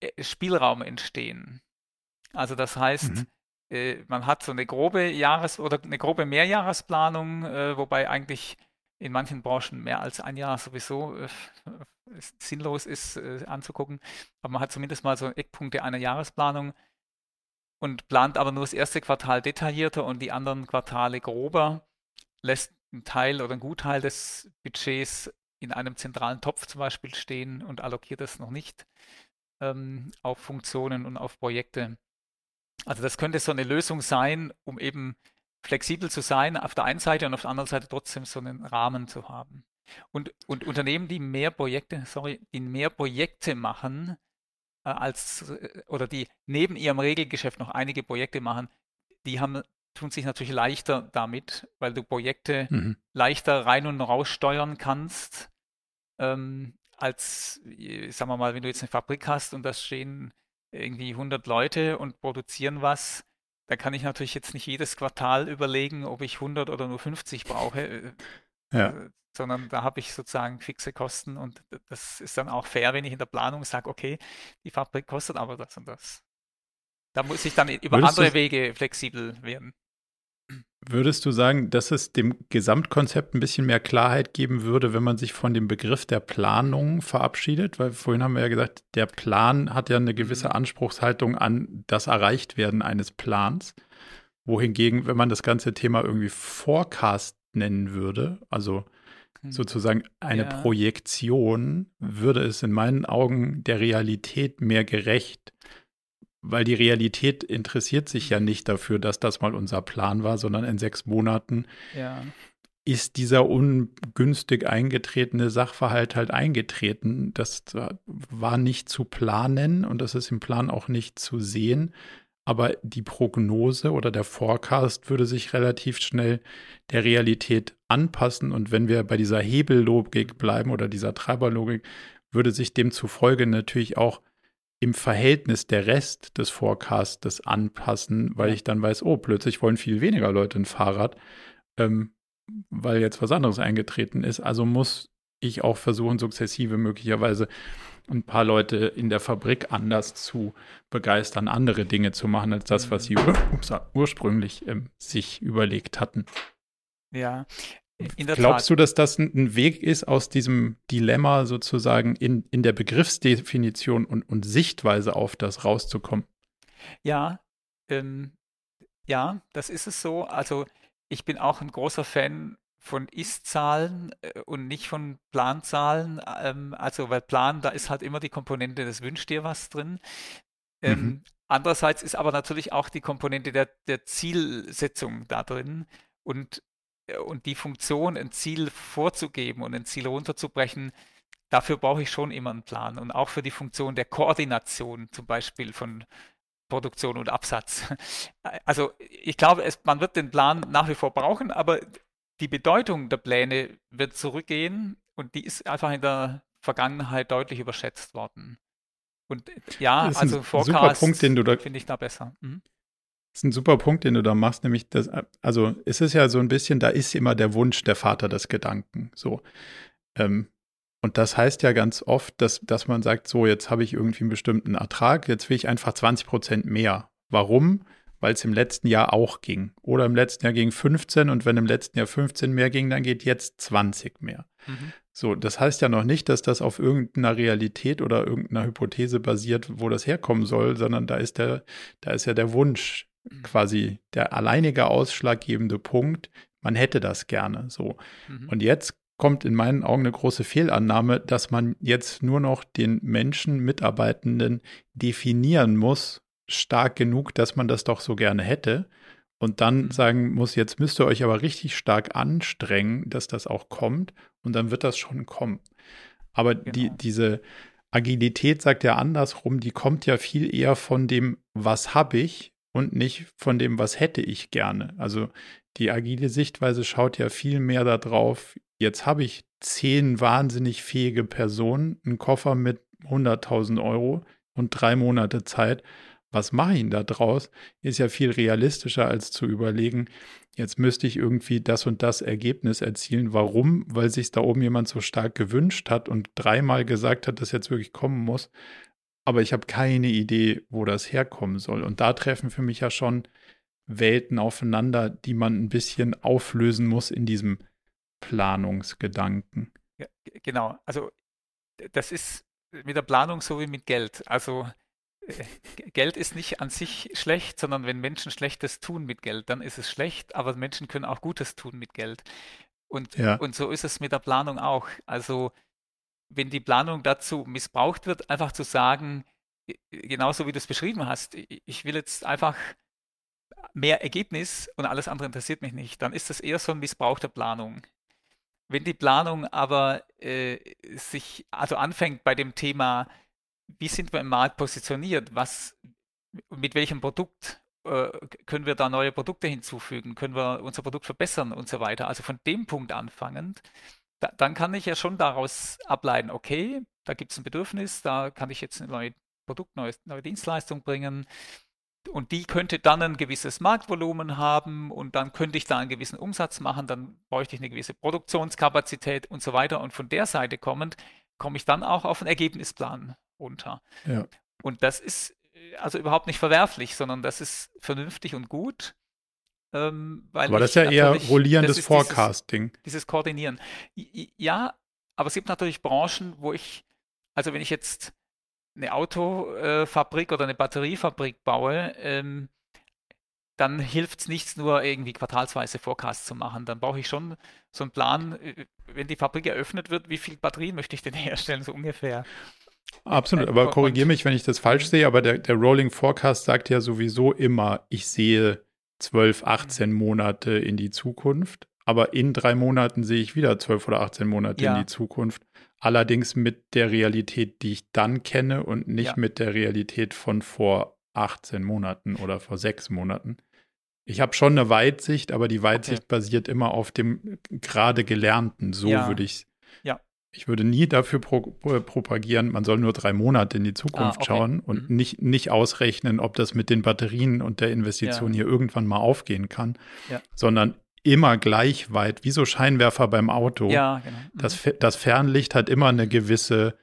B: äh, Spielraum entstehen. Also das heißt, mhm. Äh, man hat so eine grobe Jahres- oder eine grobe Mehrjahresplanung, wobei eigentlich in manchen Branchen mehr als ein Jahr sowieso äh, sinnlos ist äh, anzugucken. Aber man hat zumindest mal so Eckpunkte einer Jahresplanung und plant aber nur das erste Quartal detaillierter und die anderen Quartale grober, lässt einen Teil oder einen Gutteil des Budgets in einem zentralen Topf zum Beispiel stehen und allokiert es noch nicht ähm, auf Funktionen und auf Projekte. Also das könnte so eine Lösung sein, um eben flexibel zu sein auf der einen Seite und auf der anderen Seite trotzdem so einen Rahmen zu haben. Und, und Unternehmen, die mehr Projekte, sorry, die mehr Projekte machen, äh, als äh, oder die neben ihrem Regelgeschäft noch einige Projekte machen, die haben, tun sich natürlich leichter damit, weil du Projekte mhm. leichter rein und raus steuern kannst, ähm, als, äh, sagen wir mal, wenn du jetzt eine Fabrik hast und da stehen irgendwie 100 Leute und produzieren was, da kann ich natürlich jetzt nicht jedes Quartal überlegen, ob ich 100 oder nur 50 brauche, äh, ja. Äh, sondern da habe ich sozusagen fixe Kosten und das ist dann auch fair, wenn ich in der Planung sage, okay, die Fabrik kostet aber das und das. Da muss ich dann über Würdest andere Wege flexibel werden.
A: Würdest du sagen, dass es dem Gesamtkonzept ein bisschen mehr Klarheit geben würde, wenn man sich von dem Begriff der Planung verabschiedet? Weil vorhin haben wir ja gesagt, der Plan hat ja eine gewisse mhm. Anspruchshaltung an das Erreichtwerden eines Plans. Wohingegen, wenn man das ganze Thema irgendwie Forecast nennen würde, also hm. sozusagen eine ja. Projektion, würde es in meinen Augen der Realität mehr gerecht, weil die Realität interessiert sich ja nicht dafür, dass das mal unser Plan war, sondern in sechs Monaten ja. ist dieser ungünstig eingetretene Sachverhalt halt eingetreten. Das war nicht zu planen und das ist im Plan auch nicht zu sehen aber die Prognose oder der Forecast würde sich relativ schnell der Realität anpassen. Und wenn wir bei dieser Hebellogik bleiben oder dieser Treiberlogik, würde sich demzufolge natürlich auch im Verhältnis der Rest des Forecastes anpassen, weil ich dann weiß, oh, plötzlich wollen viel weniger Leute ein Fahrrad, ähm, weil jetzt was anderes eingetreten ist. Also muss ich auch versuchen, sukzessive möglicherweise ein paar Leute in der Fabrik anders zu begeistern, andere Dinge zu machen, als das, was sie ur ups, ursprünglich ähm, sich überlegt hatten.
B: Ja.
A: Glaubst Tat. du, dass das ein Weg ist, aus diesem Dilemma sozusagen in, in der Begriffsdefinition und, und Sichtweise auf das rauszukommen?
B: Ja, ähm, ja, das ist es so. Also ich bin auch ein großer Fan von Ist-Zahlen äh, und nicht von Planzahlen. Ähm, also, weil Plan, da ist halt immer die Komponente, das wünscht dir was drin. Ähm, mhm. Andererseits ist aber natürlich auch die Komponente der, der Zielsetzung da drin und, und die Funktion, ein Ziel vorzugeben und ein Ziel runterzubrechen, dafür brauche ich schon immer einen Plan. Und auch für die Funktion der Koordination zum Beispiel von Produktion und Absatz. Also ich glaube, es, man wird den Plan nach wie vor brauchen, aber die Bedeutung der Pläne wird zurückgehen und die ist einfach in der Vergangenheit deutlich überschätzt worden. Und ja, also Forecast finde ich da besser. Mhm.
A: Ist ein super Punkt, den du da machst, nämlich das, also es ist ja so ein bisschen, da ist immer der Wunsch der Vater des Gedanken. So. Ähm, und das heißt ja ganz oft, dass, dass man sagt, so, jetzt habe ich irgendwie einen bestimmten Ertrag, jetzt will ich einfach 20 Prozent mehr. Warum? weil es im letzten Jahr auch ging. Oder im letzten Jahr ging 15 und wenn im letzten Jahr 15 mehr ging, dann geht jetzt 20 mehr. Mhm. So, das heißt ja noch nicht, dass das auf irgendeiner Realität oder irgendeiner Hypothese basiert, wo das herkommen soll, sondern da ist der, da ist ja der Wunsch mhm. quasi der alleinige ausschlaggebende Punkt. Man hätte das gerne so. Mhm. Und jetzt kommt in meinen Augen eine große Fehlannahme, dass man jetzt nur noch den Menschen, Mitarbeitenden definieren muss, stark genug, dass man das doch so gerne hätte. Und dann mhm. sagen muss, jetzt müsst ihr euch aber richtig stark anstrengen, dass das auch kommt. Und dann wird das schon kommen. Aber genau. die, diese Agilität sagt ja andersrum, die kommt ja viel eher von dem, was habe ich und nicht von dem, was hätte ich gerne. Also die agile Sichtweise schaut ja viel mehr darauf, jetzt habe ich zehn wahnsinnig fähige Personen, einen Koffer mit 100.000 Euro und drei Monate Zeit was mache ich denn da draus, ist ja viel realistischer als zu überlegen, jetzt müsste ich irgendwie das und das Ergebnis erzielen. Warum? Weil sich da oben jemand so stark gewünscht hat und dreimal gesagt hat, dass jetzt wirklich kommen muss. Aber ich habe keine Idee, wo das herkommen soll. Und da treffen für mich ja schon Welten aufeinander, die man ein bisschen auflösen muss in diesem Planungsgedanken.
B: Ja, genau. Also das ist mit der Planung so wie mit Geld. Also Geld ist nicht an sich schlecht, sondern wenn Menschen Schlechtes tun mit Geld, dann ist es schlecht, aber Menschen können auch Gutes tun mit Geld. Und, ja. und so ist es mit der Planung auch. Also wenn die Planung dazu missbraucht wird, einfach zu sagen, genauso wie du es beschrieben hast, ich will jetzt einfach mehr Ergebnis und alles andere interessiert mich nicht, dann ist das eher so ein Missbrauch der Planung. Wenn die Planung aber äh, sich also anfängt bei dem Thema, wie sind wir im Markt positioniert? Was, mit welchem Produkt äh, können wir da neue Produkte hinzufügen? Können wir unser Produkt verbessern und so weiter? Also von dem Punkt anfangend, da, dann kann ich ja schon daraus ableiten, okay, da gibt es ein Bedürfnis, da kann ich jetzt ein neues Produkt, neue, neue Dienstleistung bringen. Und die könnte dann ein gewisses Marktvolumen haben und dann könnte ich da einen gewissen Umsatz machen, dann bräuchte ich eine gewisse Produktionskapazität und so weiter. Und von der Seite kommend komme ich dann auch auf einen Ergebnisplan runter. Ja. Und das ist äh, also überhaupt nicht verwerflich, sondern das ist vernünftig und gut.
A: Ähm, aber das ist ja eher rollierendes Forecasting.
B: Dieses, dieses, Koordinieren. Ja, aber es gibt natürlich Branchen, wo ich, also wenn ich jetzt eine Autofabrik oder eine Batteriefabrik baue, ähm, dann hilft es nichts, nur irgendwie quartalsweise Forecasts zu machen. Dann brauche ich schon so einen Plan, äh, wenn die Fabrik eröffnet wird, wie viele Batterien möchte ich denn herstellen, so ungefähr.
A: Absolut, äh, aber korrigiere mich, wenn ich das falsch sehe, aber der, der Rolling Forecast sagt ja sowieso immer, ich sehe 12, 18 Monate in die Zukunft, aber in drei Monaten sehe ich wieder 12 oder 18 Monate ja. in die Zukunft. Allerdings mit der Realität, die ich dann kenne und nicht ja. mit der Realität von vor 18 Monaten oder vor sechs Monaten. Ich habe schon eine Weitsicht, aber die Weitsicht okay. basiert immer auf dem gerade Gelernten. So ja. würde ich
B: ja.
A: Ich würde nie dafür pro, propagieren, man soll nur drei Monate in die Zukunft ah, okay. schauen und mhm. nicht, nicht ausrechnen, ob das mit den Batterien und der Investition ja. hier irgendwann mal aufgehen kann,
B: ja.
A: sondern immer gleich weit, wie so Scheinwerfer beim Auto.
B: Ja, genau. Mhm.
A: Das, das Fernlicht hat immer eine gewisse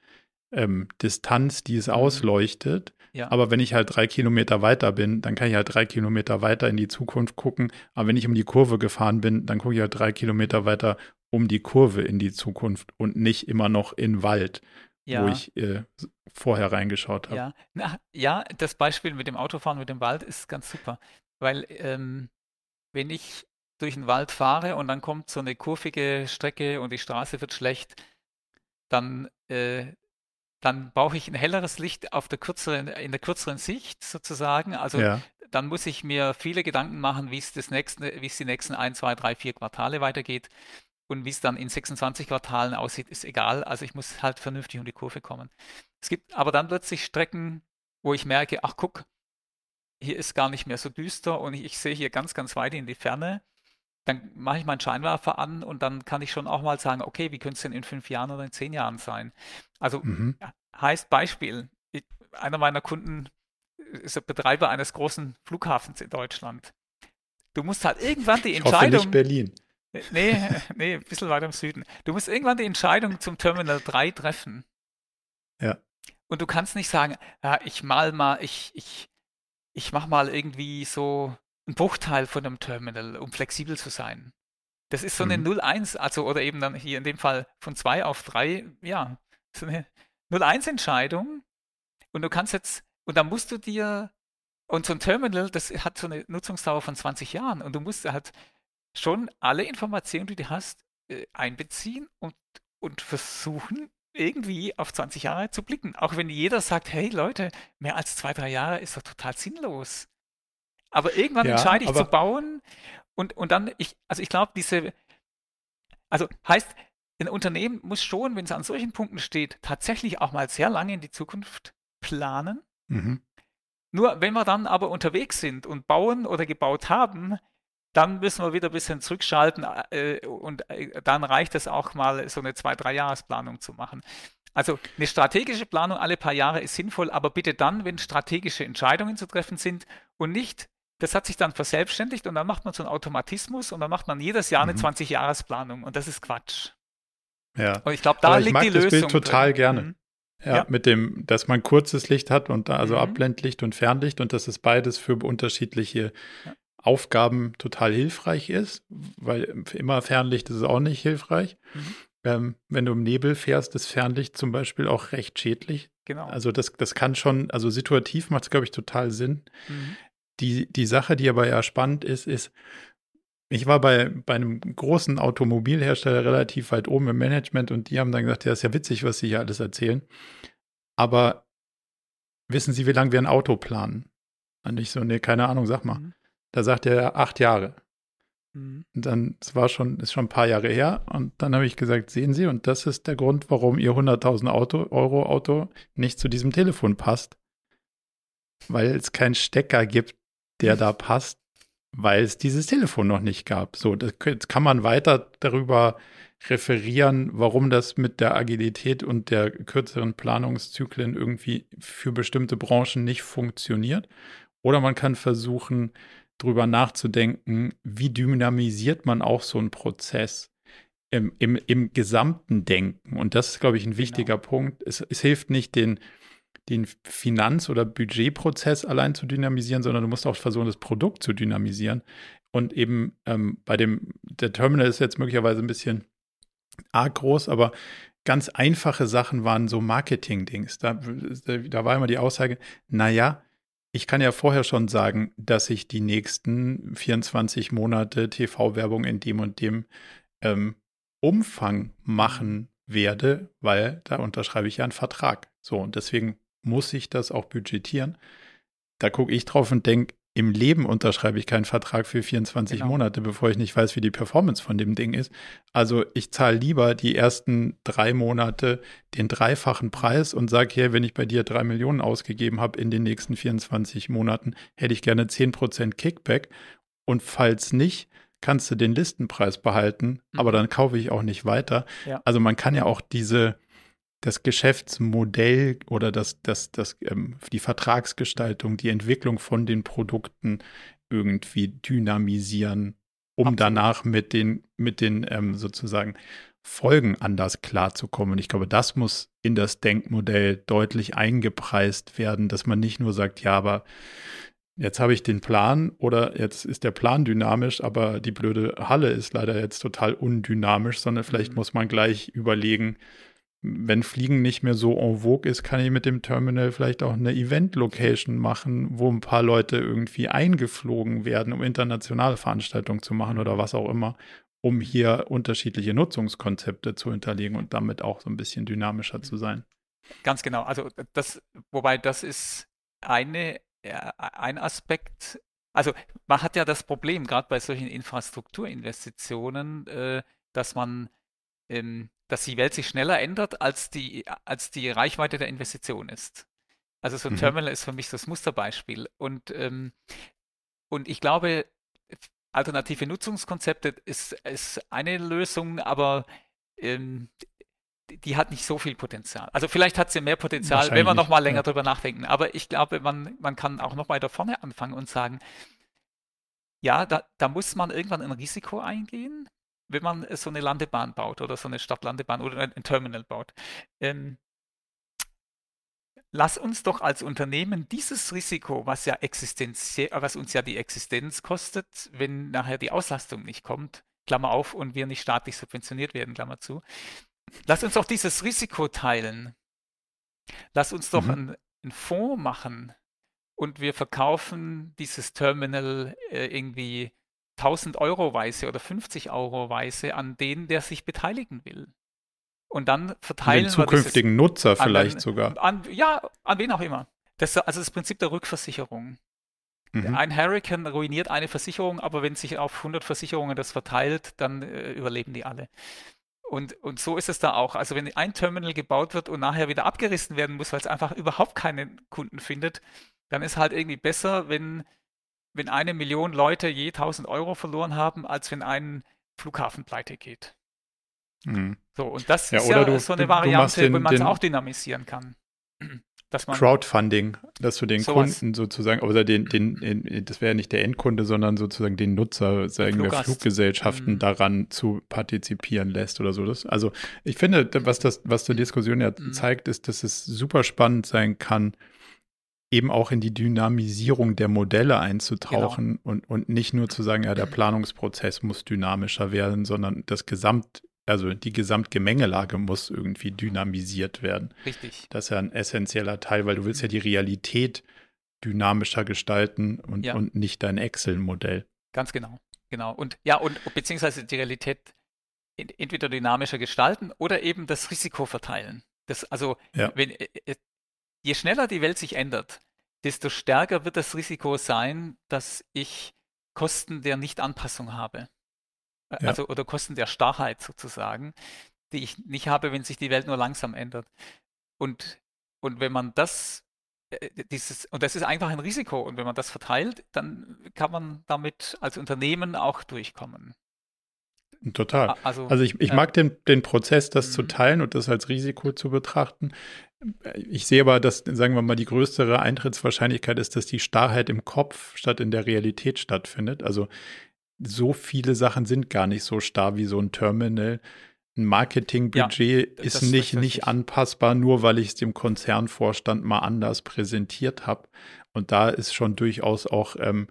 A: ähm, Distanz, die es mhm. ausleuchtet.
B: Ja.
A: Aber wenn ich halt drei Kilometer weiter bin, dann kann ich halt drei Kilometer weiter in die Zukunft gucken. Aber wenn ich um die Kurve gefahren bin, dann gucke ich halt drei Kilometer weiter um die Kurve in die Zukunft und nicht immer noch in Wald, ja. wo ich äh, vorher reingeschaut habe.
B: Ja. Na, ja, das Beispiel mit dem Autofahren mit dem Wald ist ganz super, weil ähm, wenn ich durch den Wald fahre und dann kommt so eine kurvige Strecke und die Straße wird schlecht, dann äh, dann brauche ich ein helleres Licht auf der kürzeren, in der kürzeren Sicht sozusagen. Also ja. dann muss ich mir viele Gedanken machen, wie es das nächste, wie es die nächsten ein, zwei, drei, vier Quartale weitergeht. Und wie es dann in 26 Quartalen aussieht, ist egal. Also ich muss halt vernünftig um die Kurve kommen. Es gibt aber dann plötzlich Strecken, wo ich merke, ach guck, hier ist gar nicht mehr so düster und ich, ich sehe hier ganz, ganz weit in die Ferne dann mache ich meinen Scheinwerfer an und dann kann ich schon auch mal sagen, okay, wie könnte es denn in fünf Jahren oder in zehn Jahren sein? Also mhm. heißt Beispiel, ich, einer meiner Kunden ist der Betreiber eines großen Flughafens in Deutschland. Du musst halt irgendwann die Entscheidung. Ich hoffe
A: nicht Berlin.
B: Nee, nee, ein bisschen weiter im Süden. Du musst irgendwann die Entscheidung zum Terminal 3 treffen.
A: Ja.
B: Und du kannst nicht sagen, ja, ich mal mal, ich, ich, ich mach mal irgendwie so ein Bruchteil von einem Terminal, um flexibel zu sein. Das ist so eine mhm. 0-1, also oder eben dann hier in dem Fall von 2 auf 3, ja, so eine 0-1-Entscheidung. Und du kannst jetzt, und dann musst du dir, und so ein Terminal, das hat so eine Nutzungsdauer von 20 Jahren und du musst halt schon alle Informationen, die du hast, äh, einbeziehen und, und versuchen, irgendwie auf 20 Jahre zu blicken. Auch wenn jeder sagt, hey Leute, mehr als zwei, drei Jahre ist doch total sinnlos. Aber irgendwann ja, entscheide ich zu bauen und, und dann, ich, also ich glaube, diese, also heißt, ein Unternehmen muss schon, wenn es an solchen Punkten steht, tatsächlich auch mal sehr lange in die Zukunft planen. Mhm. Nur wenn wir dann aber unterwegs sind und bauen oder gebaut haben, dann müssen wir wieder ein bisschen zurückschalten äh, und äh, dann reicht es auch mal, so eine zwei, drei Jahresplanung zu machen. Also eine strategische Planung alle paar Jahre ist sinnvoll, aber bitte dann, wenn strategische Entscheidungen zu treffen sind und nicht das hat sich dann verselbstständigt und dann macht man so einen Automatismus und dann macht man jedes Jahr eine mhm. 20-Jahres-Planung und das ist Quatsch.
A: Ja.
B: Und ich glaube, da
A: Aber
B: liegt
A: ich mag
B: die
A: das
B: Lösung.
A: Bild total drin. gerne. Mhm. Ja, ja, mit dem, dass man kurzes Licht hat und also mhm. Abblendlicht und Fernlicht und dass es beides für unterschiedliche ja. Aufgaben total hilfreich ist, weil immer Fernlicht ist auch nicht hilfreich. Mhm. Ähm, wenn du im Nebel fährst, ist Fernlicht zum Beispiel auch recht schädlich.
B: Genau.
A: Also das, das kann schon, also situativ macht es, glaube ich, total Sinn. Mhm. Die, die Sache, die aber ja spannend ist, ist, ich war bei, bei einem großen Automobilhersteller relativ weit oben im Management und die haben dann gesagt, ja, ist ja witzig, was Sie hier alles erzählen. Aber wissen Sie, wie lange wir ein Auto planen? Und ich so, nee, keine Ahnung, sag mal. Mhm. Da sagt er acht Jahre. Mhm. Und dann, es war schon, ist schon ein paar Jahre her. Und dann habe ich gesagt, sehen Sie, und das ist der Grund, warum Ihr 100.000 Auto, Euro Auto nicht zu diesem Telefon passt. Weil es keinen Stecker gibt, der da passt, weil es dieses Telefon noch nicht gab. So, das kann man weiter darüber referieren, warum das mit der Agilität und der kürzeren Planungszyklen irgendwie für bestimmte Branchen nicht funktioniert. Oder man kann versuchen, darüber nachzudenken, wie dynamisiert man auch so einen Prozess im, im, im gesamten Denken. Und das ist, glaube ich, ein genau. wichtiger genau. Punkt. Es, es hilft nicht, den den Finanz- oder Budgetprozess allein zu dynamisieren, sondern du musst auch versuchen, das Produkt zu dynamisieren. Und eben ähm, bei dem, der Terminal ist jetzt möglicherweise ein bisschen arg groß, aber ganz einfache Sachen waren so Marketing-Dings. Da, da war immer die Aussage, naja, ich kann ja vorher schon sagen, dass ich die nächsten 24 Monate TV-Werbung in dem und dem ähm, Umfang machen werde, weil da unterschreibe ich ja einen Vertrag. So, und deswegen muss ich das auch budgetieren. Da gucke ich drauf und denke, im Leben unterschreibe ich keinen Vertrag für 24 genau. Monate, bevor ich nicht weiß, wie die Performance von dem Ding ist. Also ich zahle lieber die ersten drei Monate den dreifachen Preis und sage hier, wenn ich bei dir drei Millionen ausgegeben habe in den nächsten 24 Monaten, hätte ich gerne 10% Kickback. Und falls nicht, kannst du den Listenpreis behalten, mhm. aber dann kaufe ich auch nicht weiter. Ja. Also man kann ja auch diese, das Geschäftsmodell oder das, das, das, ähm, die Vertragsgestaltung, die Entwicklung von den Produkten irgendwie dynamisieren, um Absolut. danach mit den, mit den ähm, sozusagen Folgen anders klarzukommen. Und ich glaube, das muss in das Denkmodell deutlich eingepreist werden, dass man nicht nur sagt, ja, aber jetzt habe ich den Plan oder jetzt ist der Plan dynamisch, aber die blöde Halle ist leider jetzt total undynamisch, sondern vielleicht mhm. muss man gleich überlegen, wenn Fliegen nicht mehr so en vogue ist, kann ich mit dem Terminal vielleicht auch eine Event-Location machen, wo ein paar Leute irgendwie eingeflogen werden, um internationale Veranstaltungen zu machen oder was auch immer, um hier unterschiedliche Nutzungskonzepte zu hinterlegen und damit auch so ein bisschen dynamischer zu sein.
B: Ganz genau. Also das, wobei das ist eine, ein Aspekt. Also man hat ja das Problem, gerade bei solchen Infrastrukturinvestitionen, äh, dass man ähm, dass die Welt sich schneller ändert, als die, als die Reichweite der Investition ist. Also so ein mhm. Terminal ist für mich das Musterbeispiel. Und, ähm, und ich glaube, alternative Nutzungskonzepte ist, ist eine Lösung, aber ähm, die hat nicht so viel Potenzial. Also vielleicht hat sie mehr Potenzial, wenn wir noch mal länger ja. drüber nachdenken. Aber ich glaube, man, man kann auch noch weiter vorne anfangen und sagen, ja, da, da muss man irgendwann ein Risiko eingehen wenn man so eine Landebahn baut oder so eine Stadtlandebahn oder ein Terminal baut. Ähm, lass uns doch als Unternehmen dieses Risiko, was ja existenziell, was uns ja die Existenz kostet, wenn nachher die Auslastung nicht kommt, Klammer auf, und wir nicht staatlich subventioniert werden, Klammer zu, lass uns doch dieses Risiko teilen. Lass uns doch mhm. einen, einen Fonds machen und wir verkaufen dieses Terminal äh, irgendwie 1000 Euro Weise oder 50 Euro Weise an den, der sich beteiligen will. Und dann verteilen den
A: zukünftigen wir Nutzer vielleicht
B: den,
A: sogar.
B: An, ja, an wen auch immer. Das, also das Prinzip der Rückversicherung. Mhm. Ein Hurricane ruiniert eine Versicherung, aber wenn sich auf 100 Versicherungen das verteilt, dann äh, überleben die alle. Und, und so ist es da auch. Also wenn ein Terminal gebaut wird und nachher wieder abgerissen werden muss, weil es einfach überhaupt keinen Kunden findet, dann ist halt irgendwie besser, wenn wenn eine Million Leute je 1000 Euro verloren haben, als wenn ein Flughafen pleite geht. Mhm. So, und das ja, ist ja du, so eine Variante, den, wo man es auch dynamisieren kann.
A: Crowdfunding, dass du den sowas. Kunden sozusagen, oder den, den, das wäre ja nicht der Endkunde, sondern sozusagen den Nutzer sagen der Fluggesellschaften mhm. daran zu partizipieren lässt oder so. Das, also ich finde, was das, was die Diskussion ja mhm. zeigt, ist, dass es super spannend sein kann, eben auch in die Dynamisierung der Modelle einzutauchen genau. und, und nicht nur zu sagen, ja, der Planungsprozess muss dynamischer werden, sondern das Gesamt, also die Gesamtgemengelage muss irgendwie dynamisiert werden.
B: Richtig.
A: Das ist ja ein essentieller Teil, weil du willst ja die Realität dynamischer gestalten und, ja. und nicht dein Excel-Modell.
B: Ganz genau, genau. Und ja, und beziehungsweise die Realität entweder dynamischer gestalten oder eben das Risiko verteilen. Das, also, ja. wenn, äh, äh, je schneller die Welt sich ändert, desto stärker wird das Risiko sein, dass ich Kosten der Nichtanpassung habe. Ja. Also oder Kosten der Starrheit sozusagen, die ich nicht habe, wenn sich die Welt nur langsam ändert. Und, und wenn man das, äh, dieses, und das ist einfach ein Risiko, und wenn man das verteilt, dann kann man damit als Unternehmen auch durchkommen.
A: Total. Also, also ich, ich mag den, den Prozess, das zu mhm. teilen und das als Risiko zu betrachten. Ich sehe aber, dass, sagen wir mal, die größere Eintrittswahrscheinlichkeit ist, dass die Starrheit im Kopf statt in der Realität stattfindet. Also so viele Sachen sind gar nicht so starr wie so ein Terminal. Ein Marketingbudget ja, ist nicht, nicht anpassbar, nur weil ich es dem Konzernvorstand mal anders präsentiert habe. Und da ist schon durchaus auch ähm,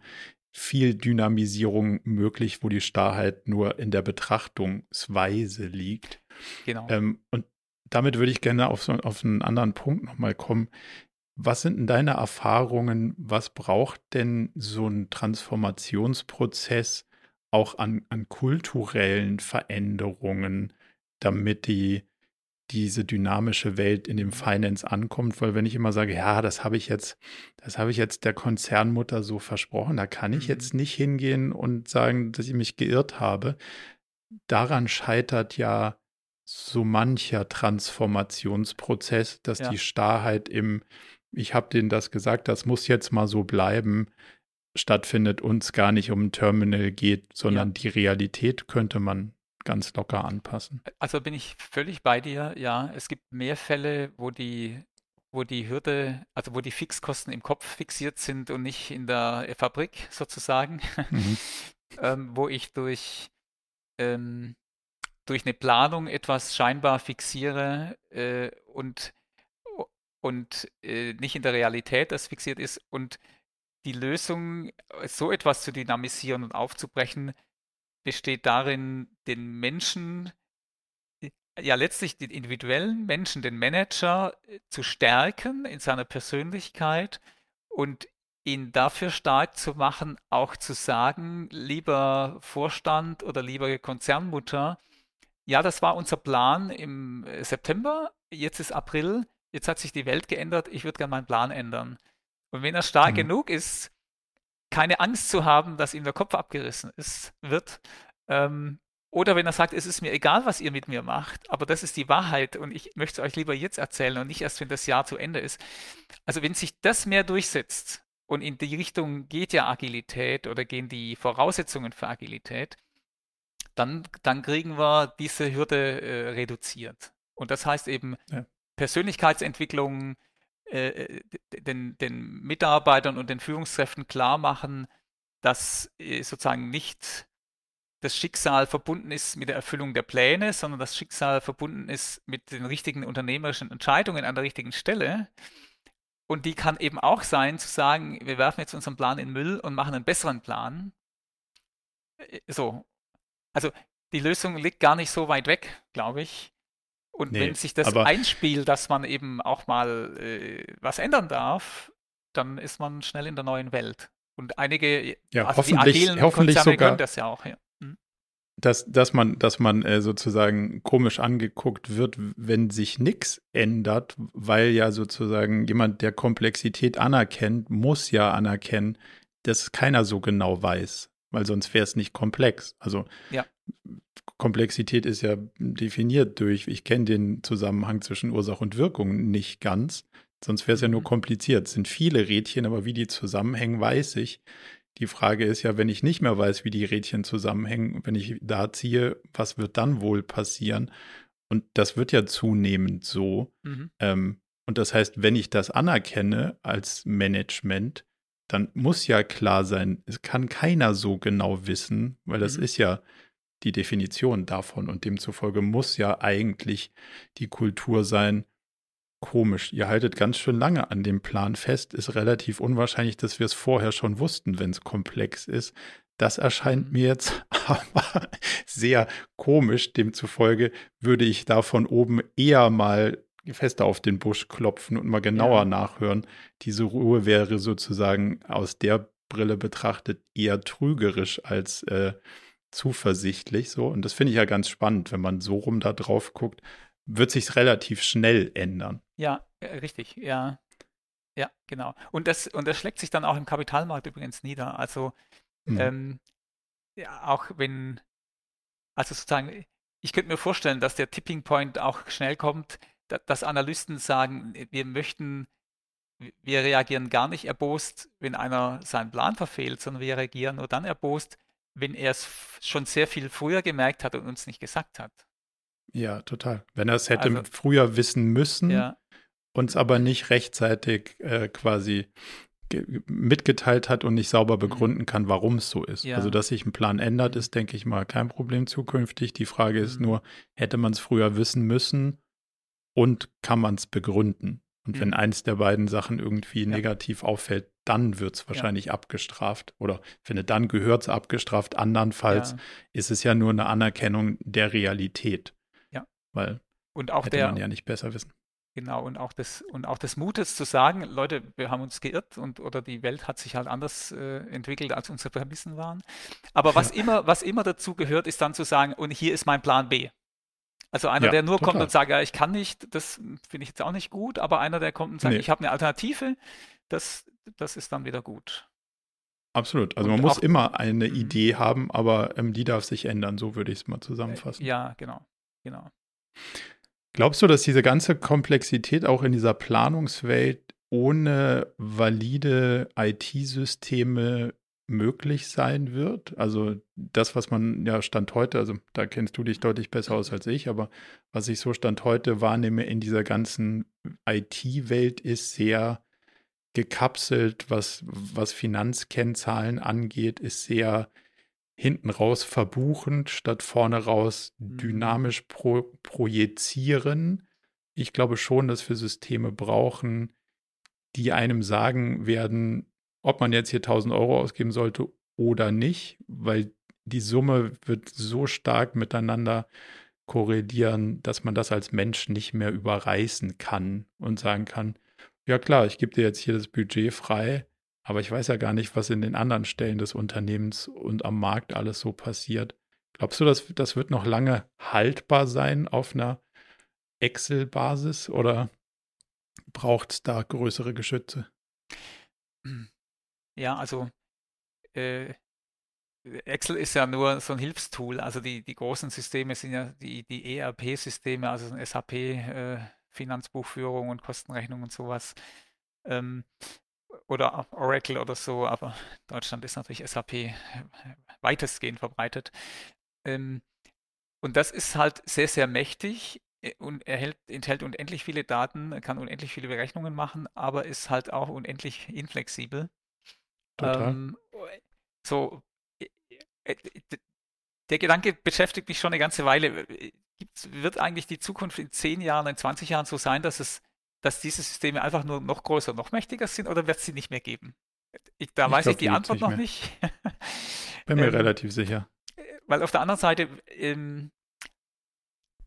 A: viel Dynamisierung möglich, wo die Starrheit nur in der Betrachtungsweise liegt. Genau. Ähm, und damit würde ich gerne auf, so, auf einen anderen Punkt nochmal kommen. Was sind denn deine Erfahrungen? Was braucht denn so ein Transformationsprozess auch an, an kulturellen Veränderungen, damit die diese dynamische Welt in dem Finance ankommt, weil wenn ich immer sage, ja, das habe ich jetzt, das habe ich jetzt der Konzernmutter so versprochen, da kann ich jetzt mhm. nicht hingehen und sagen, dass ich mich geirrt habe. Daran scheitert ja so mancher Transformationsprozess, dass ja. die Starrheit im, ich habe denen das gesagt, das muss jetzt mal so bleiben, stattfindet, uns gar nicht um ein Terminal geht, sondern ja. die Realität könnte man ganz locker anpassen.
B: Also bin ich völlig bei dir. Ja, es gibt mehr Fälle, wo die, wo die Hürde, also wo die Fixkosten im Kopf fixiert sind und nicht in der Fabrik sozusagen, mhm. ähm, wo ich durch, ähm, durch eine Planung etwas scheinbar fixiere äh, und, und äh, nicht in der Realität das fixiert ist und die Lösung, so etwas zu dynamisieren und aufzubrechen, besteht darin, den Menschen, äh, ja letztlich den individuellen Menschen, den Manager äh, zu stärken in seiner Persönlichkeit und ihn dafür stark zu machen, auch zu sagen, lieber Vorstand oder lieber Konzernmutter, ja, das war unser Plan im äh, September, jetzt ist April, jetzt hat sich die Welt geändert, ich würde gerne meinen Plan ändern. Und wenn er stark mhm. genug ist, keine Angst zu haben, dass ihm der Kopf abgerissen ist, wird. Ähm, oder wenn er sagt, es ist mir egal, was ihr mit mir macht, aber das ist die Wahrheit und ich möchte es euch lieber jetzt erzählen und nicht erst, wenn das Jahr zu Ende ist. Also wenn sich das mehr durchsetzt und in die Richtung geht ja Agilität oder gehen die Voraussetzungen für Agilität, dann, dann kriegen wir diese Hürde äh, reduziert. Und das heißt eben ja. Persönlichkeitsentwicklung, äh, den, den Mitarbeitern und den Führungskräften klar machen, dass äh, sozusagen nicht das Schicksal verbunden ist mit der Erfüllung der Pläne, sondern das Schicksal verbunden ist mit den richtigen unternehmerischen Entscheidungen an der richtigen Stelle. Und die kann eben auch sein, zu sagen, wir werfen jetzt unseren Plan in Müll und machen einen besseren Plan. Äh, so. Also die Lösung liegt gar nicht so weit weg, glaube ich. Und nee, wenn sich das einspielt, dass man eben auch mal äh, was ändern darf, dann ist man schnell in der neuen Welt. Und einige,
A: ja, also hoffentlich, die agilen hoffentlich Konzerne sogar, können
B: das ja auch. Ja.
A: Hm. Dass, dass man, dass man äh, sozusagen komisch angeguckt wird, wenn sich nichts ändert, weil ja sozusagen jemand, der Komplexität anerkennt, muss ja anerkennen, dass keiner so genau weiß, weil sonst wäre es nicht komplex. Also ja. Komplexität ist ja definiert durch, ich kenne den Zusammenhang zwischen Ursache und Wirkung nicht ganz, sonst wäre es ja nur mhm. kompliziert. Es sind viele Rädchen, aber wie die zusammenhängen, weiß ich. Die Frage ist ja, wenn ich nicht mehr weiß, wie die Rädchen zusammenhängen, wenn ich da ziehe, was wird dann wohl passieren? Und das wird ja zunehmend so. Mhm. Ähm, und das heißt, wenn ich das anerkenne als Management, dann muss ja klar sein, es kann keiner so genau wissen, weil das mhm. ist ja die Definition davon und demzufolge muss ja eigentlich die Kultur sein, komisch, ihr haltet ganz schön lange an dem Plan fest, ist relativ unwahrscheinlich, dass wir es vorher schon wussten, wenn es komplex ist. Das erscheint mhm. mir jetzt aber sehr komisch. Demzufolge würde ich da von oben eher mal fester auf den Busch klopfen und mal genauer ja. nachhören. Diese Ruhe wäre sozusagen aus der Brille betrachtet eher trügerisch als äh, zuversichtlich so. Und das finde ich ja ganz spannend, wenn man so rum da drauf guckt, wird sich relativ schnell ändern.
B: Ja, äh, richtig, ja. Ja, genau. Und das, und das schlägt sich dann auch im Kapitalmarkt übrigens nieder. Also mhm. ähm, ja, auch wenn, also sozusagen, ich könnte mir vorstellen, dass der Tipping Point auch schnell kommt, dass Analysten sagen, wir möchten, wir reagieren gar nicht erbost, wenn einer seinen Plan verfehlt, sondern wir reagieren nur dann erbost, wenn er es schon sehr viel früher gemerkt hat und uns nicht gesagt hat.
A: Ja, total. Wenn er es hätte also, früher wissen müssen, ja. uns aber nicht rechtzeitig äh, quasi mitgeteilt hat und nicht sauber mhm. begründen kann, warum es so ist. Ja. Also, dass sich ein Plan ändert, mhm. ist, denke ich mal, kein Problem zukünftig. Die Frage ist mhm. nur, hätte man es früher wissen müssen und kann man es begründen? Und mhm. wenn eins der beiden Sachen irgendwie ja. negativ auffällt, dann wird es wahrscheinlich ja. abgestraft. Oder finde, dann gehört es abgestraft. Andernfalls ja. ist es ja nur eine Anerkennung der Realität.
B: Ja.
A: Weil
B: und auch
A: hätte
B: der,
A: man ja nicht besser wissen.
B: Genau, und auch des, und auch des Mutes zu sagen, Leute, wir haben uns geirrt und oder die Welt hat sich halt anders äh, entwickelt, als unsere Prämissen waren. Aber was immer, was immer dazu gehört, ist dann zu sagen, und hier ist mein Plan B. Also einer, ja, der nur total. kommt und sagt, ja, ich kann nicht, das finde ich jetzt auch nicht gut, aber einer, der kommt und sagt, nee. ich habe eine Alternative, das, das ist dann wieder gut.
A: Absolut. Also und man muss immer eine mhm. Idee haben, aber ähm, die darf sich ändern, so würde ich es mal zusammenfassen.
B: Ja, genau, genau.
A: Glaubst du, dass diese ganze Komplexität auch in dieser Planungswelt ohne valide IT-Systeme möglich sein wird? Also das, was man ja Stand heute, also da kennst du dich deutlich besser aus als ich, aber was ich so Stand heute wahrnehme in dieser ganzen IT-Welt ist sehr gekapselt, was, was Finanzkennzahlen angeht, ist sehr hinten raus verbuchend, statt vorne raus mhm. dynamisch pro, projizieren. Ich glaube schon, dass wir Systeme brauchen, die einem sagen werden, ob man jetzt hier 1000 Euro ausgeben sollte oder nicht, weil die Summe wird so stark miteinander korrelieren, dass man das als Mensch nicht mehr überreißen kann und sagen kann, ja klar, ich gebe dir jetzt hier das Budget frei, aber ich weiß ja gar nicht, was in den anderen Stellen des Unternehmens und am Markt alles so passiert. Glaubst du, dass das wird noch lange haltbar sein auf einer Excel-Basis oder braucht es da größere Geschütze?
B: Ja, also äh, Excel ist ja nur so ein Hilfstool. Also die, die großen Systeme sind ja die, die ERP-Systeme, also SAP, äh, Finanzbuchführung und Kostenrechnung und sowas. Ähm, oder Oracle oder so, aber Deutschland ist natürlich SAP weitestgehend verbreitet. Ähm, und das ist halt sehr, sehr mächtig äh, und erhält, enthält unendlich viele Daten, kann unendlich viele Berechnungen machen, aber ist halt auch unendlich inflexibel. Total. Ähm, so, äh, äh, der Gedanke beschäftigt mich schon eine ganze Weile. wird eigentlich die Zukunft in 10 Jahren, in 20 Jahren so sein, dass es dass diese Systeme einfach nur noch größer, noch mächtiger sind oder wird es sie nicht mehr geben? Ich, da ich weiß glaub, ich die Antwort nicht noch nicht.
A: Bin mir ähm, relativ sicher.
B: Weil auf der anderen Seite, ähm,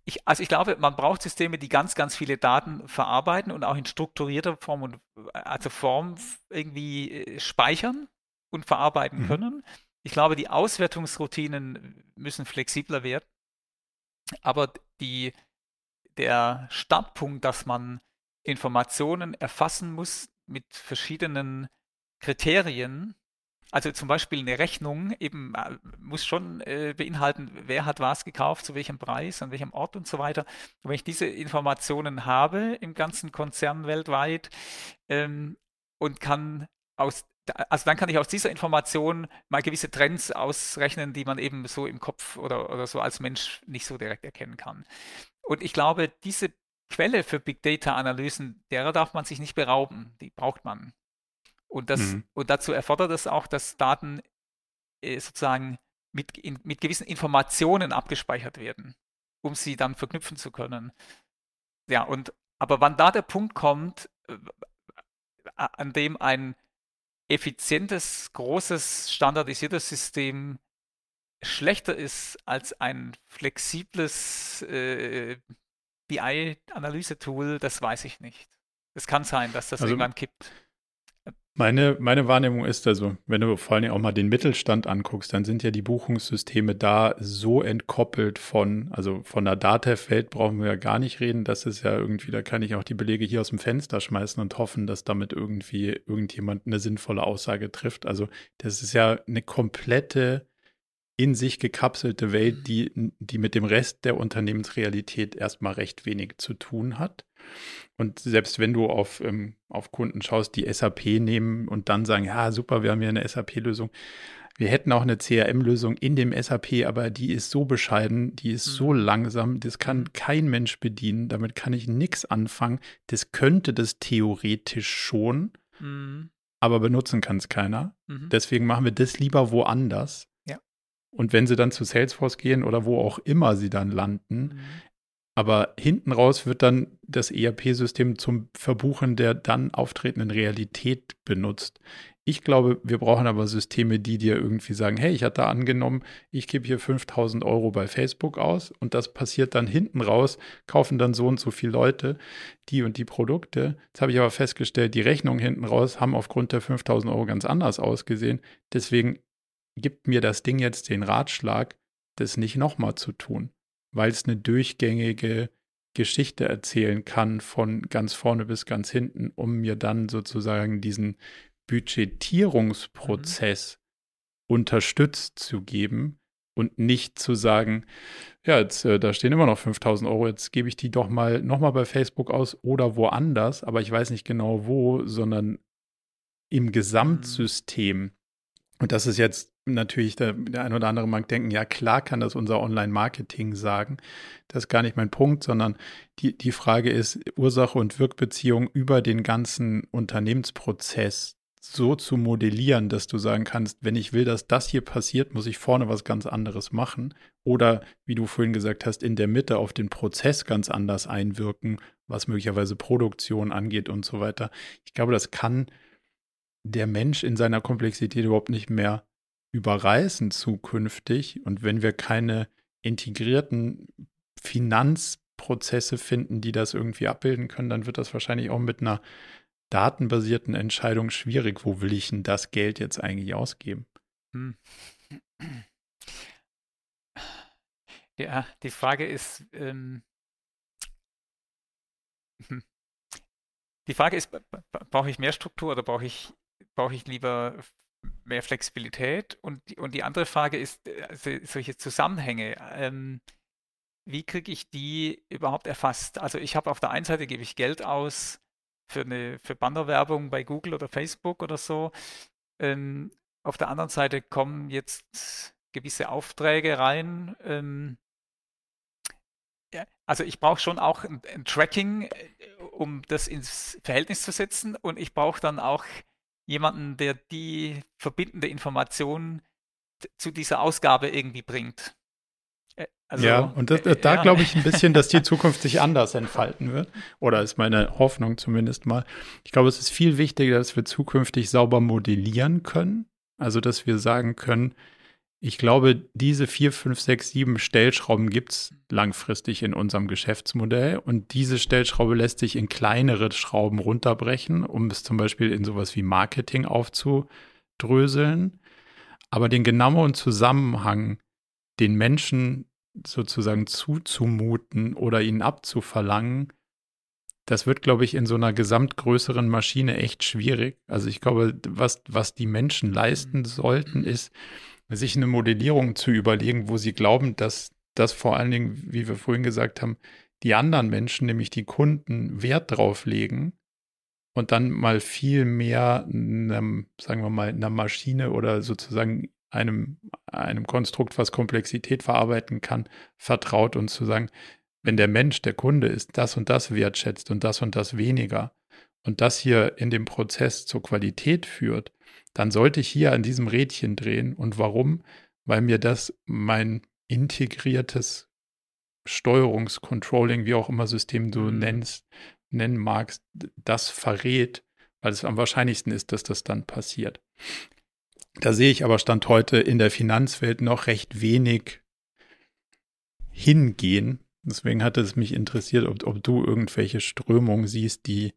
B: ich, also ich glaube, man braucht Systeme, die ganz, ganz viele Daten verarbeiten und auch in strukturierter Form und also Form irgendwie äh, speichern und verarbeiten mhm. können. Ich glaube, die Auswertungsroutinen müssen flexibler werden. Aber die, der Startpunkt, dass man Informationen erfassen muss mit verschiedenen Kriterien. Also zum Beispiel eine Rechnung eben äh, muss schon äh, beinhalten, wer hat was gekauft, zu welchem Preis, an welchem Ort und so weiter. Und wenn ich diese Informationen habe im ganzen Konzern weltweit ähm, und kann aus also dann kann ich aus dieser Information mal gewisse Trends ausrechnen, die man eben so im Kopf oder, oder so als Mensch nicht so direkt erkennen kann. Und ich glaube, diese Quelle für Big Data-Analysen, derer darf man sich nicht berauben. Die braucht man. Und, das, mhm. und dazu erfordert es auch, dass Daten äh, sozusagen mit, in, mit gewissen Informationen abgespeichert werden, um sie dann verknüpfen zu können. Ja, und aber wann da der Punkt kommt, äh, an dem ein effizientes, großes, standardisiertes System schlechter ist als ein flexibles, äh, BI-Analyse-Tool, das weiß ich nicht. Es kann sein, dass das also, irgendwann kippt.
A: Meine, meine Wahrnehmung ist also, wenn du vor allem auch mal den Mittelstand anguckst, dann sind ja die Buchungssysteme da so entkoppelt von, also von der Datev-Welt brauchen wir ja gar nicht reden. Das ist ja irgendwie, da kann ich auch die Belege hier aus dem Fenster schmeißen und hoffen, dass damit irgendwie irgendjemand eine sinnvolle Aussage trifft. Also das ist ja eine komplette in sich gekapselte Welt, die, die mit dem Rest der Unternehmensrealität erstmal recht wenig zu tun hat. Und selbst wenn du auf, ähm, auf Kunden schaust, die SAP nehmen und dann sagen, ja, super, wir haben hier eine SAP-Lösung. Wir hätten auch eine CRM-Lösung in dem SAP, aber die ist so bescheiden, die ist mhm. so langsam, das kann mhm. kein Mensch bedienen, damit kann ich nichts anfangen. Das könnte das theoretisch schon, mhm. aber benutzen kann es keiner. Mhm. Deswegen machen wir das lieber woanders. Und wenn sie dann zu Salesforce gehen oder wo auch immer sie dann landen, mhm. Aber hinten raus wird dann das ERP-System zum Verbuchen der dann auftretenden Realität benutzt. Ich glaube, wir brauchen aber Systeme, die dir irgendwie sagen, hey, ich hatte angenommen, ich gebe hier 5000 Euro bei Facebook aus und das passiert dann hinten raus, kaufen dann so und so viele Leute die und die Produkte. Jetzt habe ich aber festgestellt, die Rechnungen hinten raus haben aufgrund der 5000 Euro ganz anders ausgesehen. Deswegen gibt mir das Ding jetzt den Ratschlag, das nicht nochmal zu tun, weil es eine durchgängige Geschichte erzählen kann von ganz vorne bis ganz hinten, um mir dann sozusagen diesen Budgetierungsprozess mhm. unterstützt zu geben und nicht zu sagen, ja, jetzt, äh, da stehen immer noch 5000 Euro, jetzt gebe ich die doch mal nochmal bei Facebook aus oder woanders, aber ich weiß nicht genau wo, sondern im mhm. Gesamtsystem. Und das ist jetzt natürlich, der, der ein oder andere mag denken, ja klar kann das unser Online-Marketing sagen. Das ist gar nicht mein Punkt, sondern die, die Frage ist Ursache und Wirkbeziehung über den ganzen Unternehmensprozess so zu modellieren, dass du sagen kannst, wenn ich will, dass das hier passiert, muss ich vorne was ganz anderes machen. Oder, wie du vorhin gesagt hast, in der Mitte auf den Prozess ganz anders einwirken, was möglicherweise Produktion angeht und so weiter. Ich glaube, das kann der Mensch in seiner Komplexität überhaupt nicht mehr überreißen zukünftig. Und wenn wir keine integrierten Finanzprozesse finden, die das irgendwie abbilden können, dann wird das wahrscheinlich auch mit einer datenbasierten Entscheidung schwierig. Wo will ich denn das Geld jetzt eigentlich ausgeben? Hm.
B: Ja, die Frage ist, ähm, hm. die Frage ist, brauche ich mehr Struktur oder brauche ich, brauche ich lieber mehr Flexibilität? Und die, und die andere Frage ist, also solche Zusammenhänge, ähm, wie kriege ich die überhaupt erfasst? Also ich habe auf der einen Seite gebe ich Geld aus für eine für Bannerwerbung bei Google oder Facebook oder so. Ähm, auf der anderen Seite kommen jetzt gewisse Aufträge rein. Ähm, ja, also ich brauche schon auch ein, ein, Tracking, äh, um das ins Verhältnis zu setzen und ich brauche dann auch jemanden, der die verbindende Information zu dieser Ausgabe irgendwie bringt.
A: Also, ja, und das, äh, da ja. glaube ich ein bisschen, dass die Zukunft sich anders entfalten wird. Oder ist meine Hoffnung zumindest mal. Ich glaube, es ist viel wichtiger, dass wir zukünftig sauber modellieren können. Also, dass wir sagen können, ich glaube, diese vier, fünf, sechs, sieben Stellschrauben gibt es langfristig in unserem Geschäftsmodell. Und diese Stellschraube lässt sich in kleinere Schrauben runterbrechen, um es zum Beispiel in sowas wie Marketing aufzudröseln. Aber den genauen Zusammenhang, den Menschen sozusagen zuzumuten oder ihnen abzuverlangen, das wird, glaube ich, in so einer gesamtgrößeren Maschine echt schwierig. Also ich glaube, was, was die Menschen leisten sollten, ist, sich eine Modellierung zu überlegen, wo sie glauben, dass das vor allen Dingen, wie wir vorhin gesagt haben, die anderen Menschen, nämlich die Kunden, Wert drauf legen und dann mal viel mehr einem, sagen wir mal, einer Maschine oder sozusagen einem, einem Konstrukt, was Komplexität verarbeiten kann, vertraut und zu sagen, wenn der Mensch, der Kunde ist, das und das wertschätzt und das und das weniger und das hier in dem Prozess zur Qualität führt, dann sollte ich hier an diesem Rädchen drehen. Und warum? Weil mir das mein integriertes Steuerungscontrolling, wie auch immer System du mhm. nennst, nennen magst, das verrät, weil es am wahrscheinlichsten ist, dass das dann passiert. Da sehe ich aber Stand heute in der Finanzwelt noch recht wenig hingehen. Deswegen hatte es mich interessiert, ob, ob du irgendwelche Strömungen siehst, die,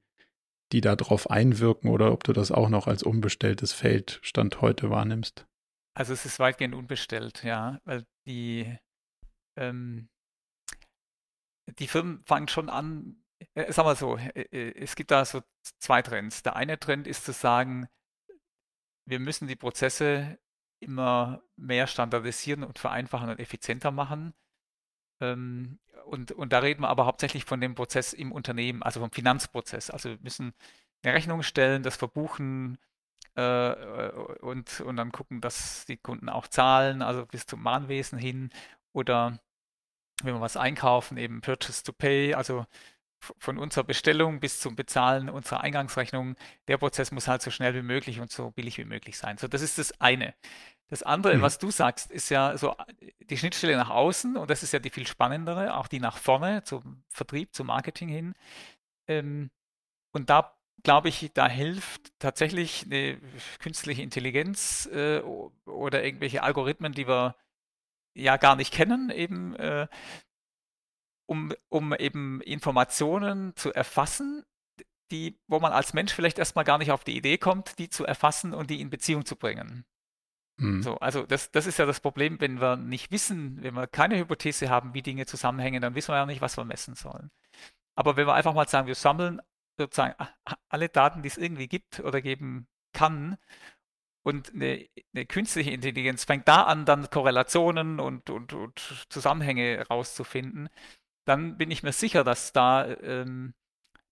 A: die darauf einwirken oder ob du das auch noch als unbestelltes Feld Stand heute wahrnimmst.
B: Also es ist weitgehend unbestellt, ja, weil die, ähm, die Firmen fangen schon an, äh, sagen wir so, äh, äh, es gibt da so zwei Trends. Der eine Trend ist zu sagen, wir müssen die Prozesse immer mehr standardisieren und vereinfachen und effizienter machen. Ähm, und, und da reden wir aber hauptsächlich von dem Prozess im Unternehmen, also vom Finanzprozess. Also wir müssen eine Rechnung stellen, das verbuchen äh, und, und dann gucken, dass die Kunden auch zahlen, also bis zum Mahnwesen hin. Oder wenn wir was einkaufen, eben Purchase to Pay, also von unserer Bestellung bis zum Bezahlen unserer Eingangsrechnung, der Prozess muss halt so schnell wie möglich und so billig wie möglich sein. So, das ist das eine. Das andere, mhm. was du sagst, ist ja so die Schnittstelle nach außen und das ist ja die viel spannendere, auch die nach vorne zum Vertrieb, zum Marketing hin. Ähm, und da glaube ich, da hilft tatsächlich eine künstliche Intelligenz äh, oder irgendwelche Algorithmen, die wir ja gar nicht kennen, eben äh, um, um eben Informationen zu erfassen, die, wo man als Mensch vielleicht erstmal gar nicht auf die Idee kommt, die zu erfassen und die in Beziehung zu bringen. Mhm. So, also das, das ist ja das Problem, wenn wir nicht wissen, wenn wir keine Hypothese haben, wie Dinge zusammenhängen, dann wissen wir ja nicht, was wir messen sollen. Aber wenn wir einfach mal sagen, wir sammeln sozusagen alle Daten, die es irgendwie gibt oder geben kann und eine, eine, künstliche Intelligenz fängt da an, dann Korrelationen und, und, und Zusammenhänge rauszufinden, dann bin ich mir sicher, dass da ähm,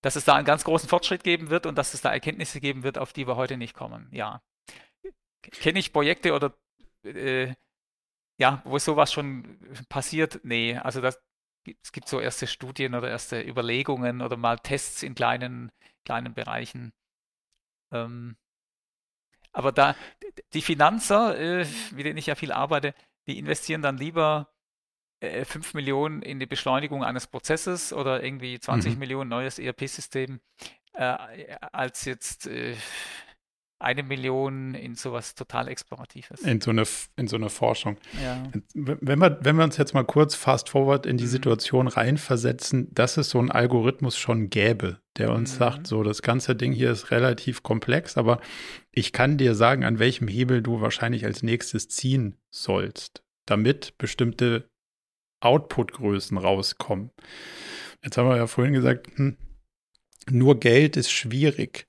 B: dass es da einen ganz großen Fortschritt geben wird und dass es da Erkenntnisse geben wird, auf die wir heute nicht kommen. Ja. Kenne ich Projekte oder äh, ja, wo sowas schon passiert? Nee, also das, es gibt so erste Studien oder erste Überlegungen oder mal Tests in kleinen, kleinen Bereichen. Ähm, aber da, die Finanzer, äh, mit denen ich ja viel arbeite, die investieren dann lieber äh, 5 Millionen in die Beschleunigung eines Prozesses oder irgendwie 20 mhm. Millionen neues ERP-System, äh, als jetzt äh, eine Million in sowas total Exploratives.
A: In so eine, in so eine Forschung. Ja. Wenn, wir, wenn wir uns jetzt mal kurz fast forward in die mhm. Situation reinversetzen, dass es so einen Algorithmus schon gäbe, der uns mhm. sagt, so das ganze Ding hier ist relativ komplex, aber ich kann dir sagen, an welchem Hebel du wahrscheinlich als nächstes ziehen sollst, damit bestimmte Output-Größen rauskommen. Jetzt haben wir ja vorhin gesagt, hm, nur Geld ist schwierig.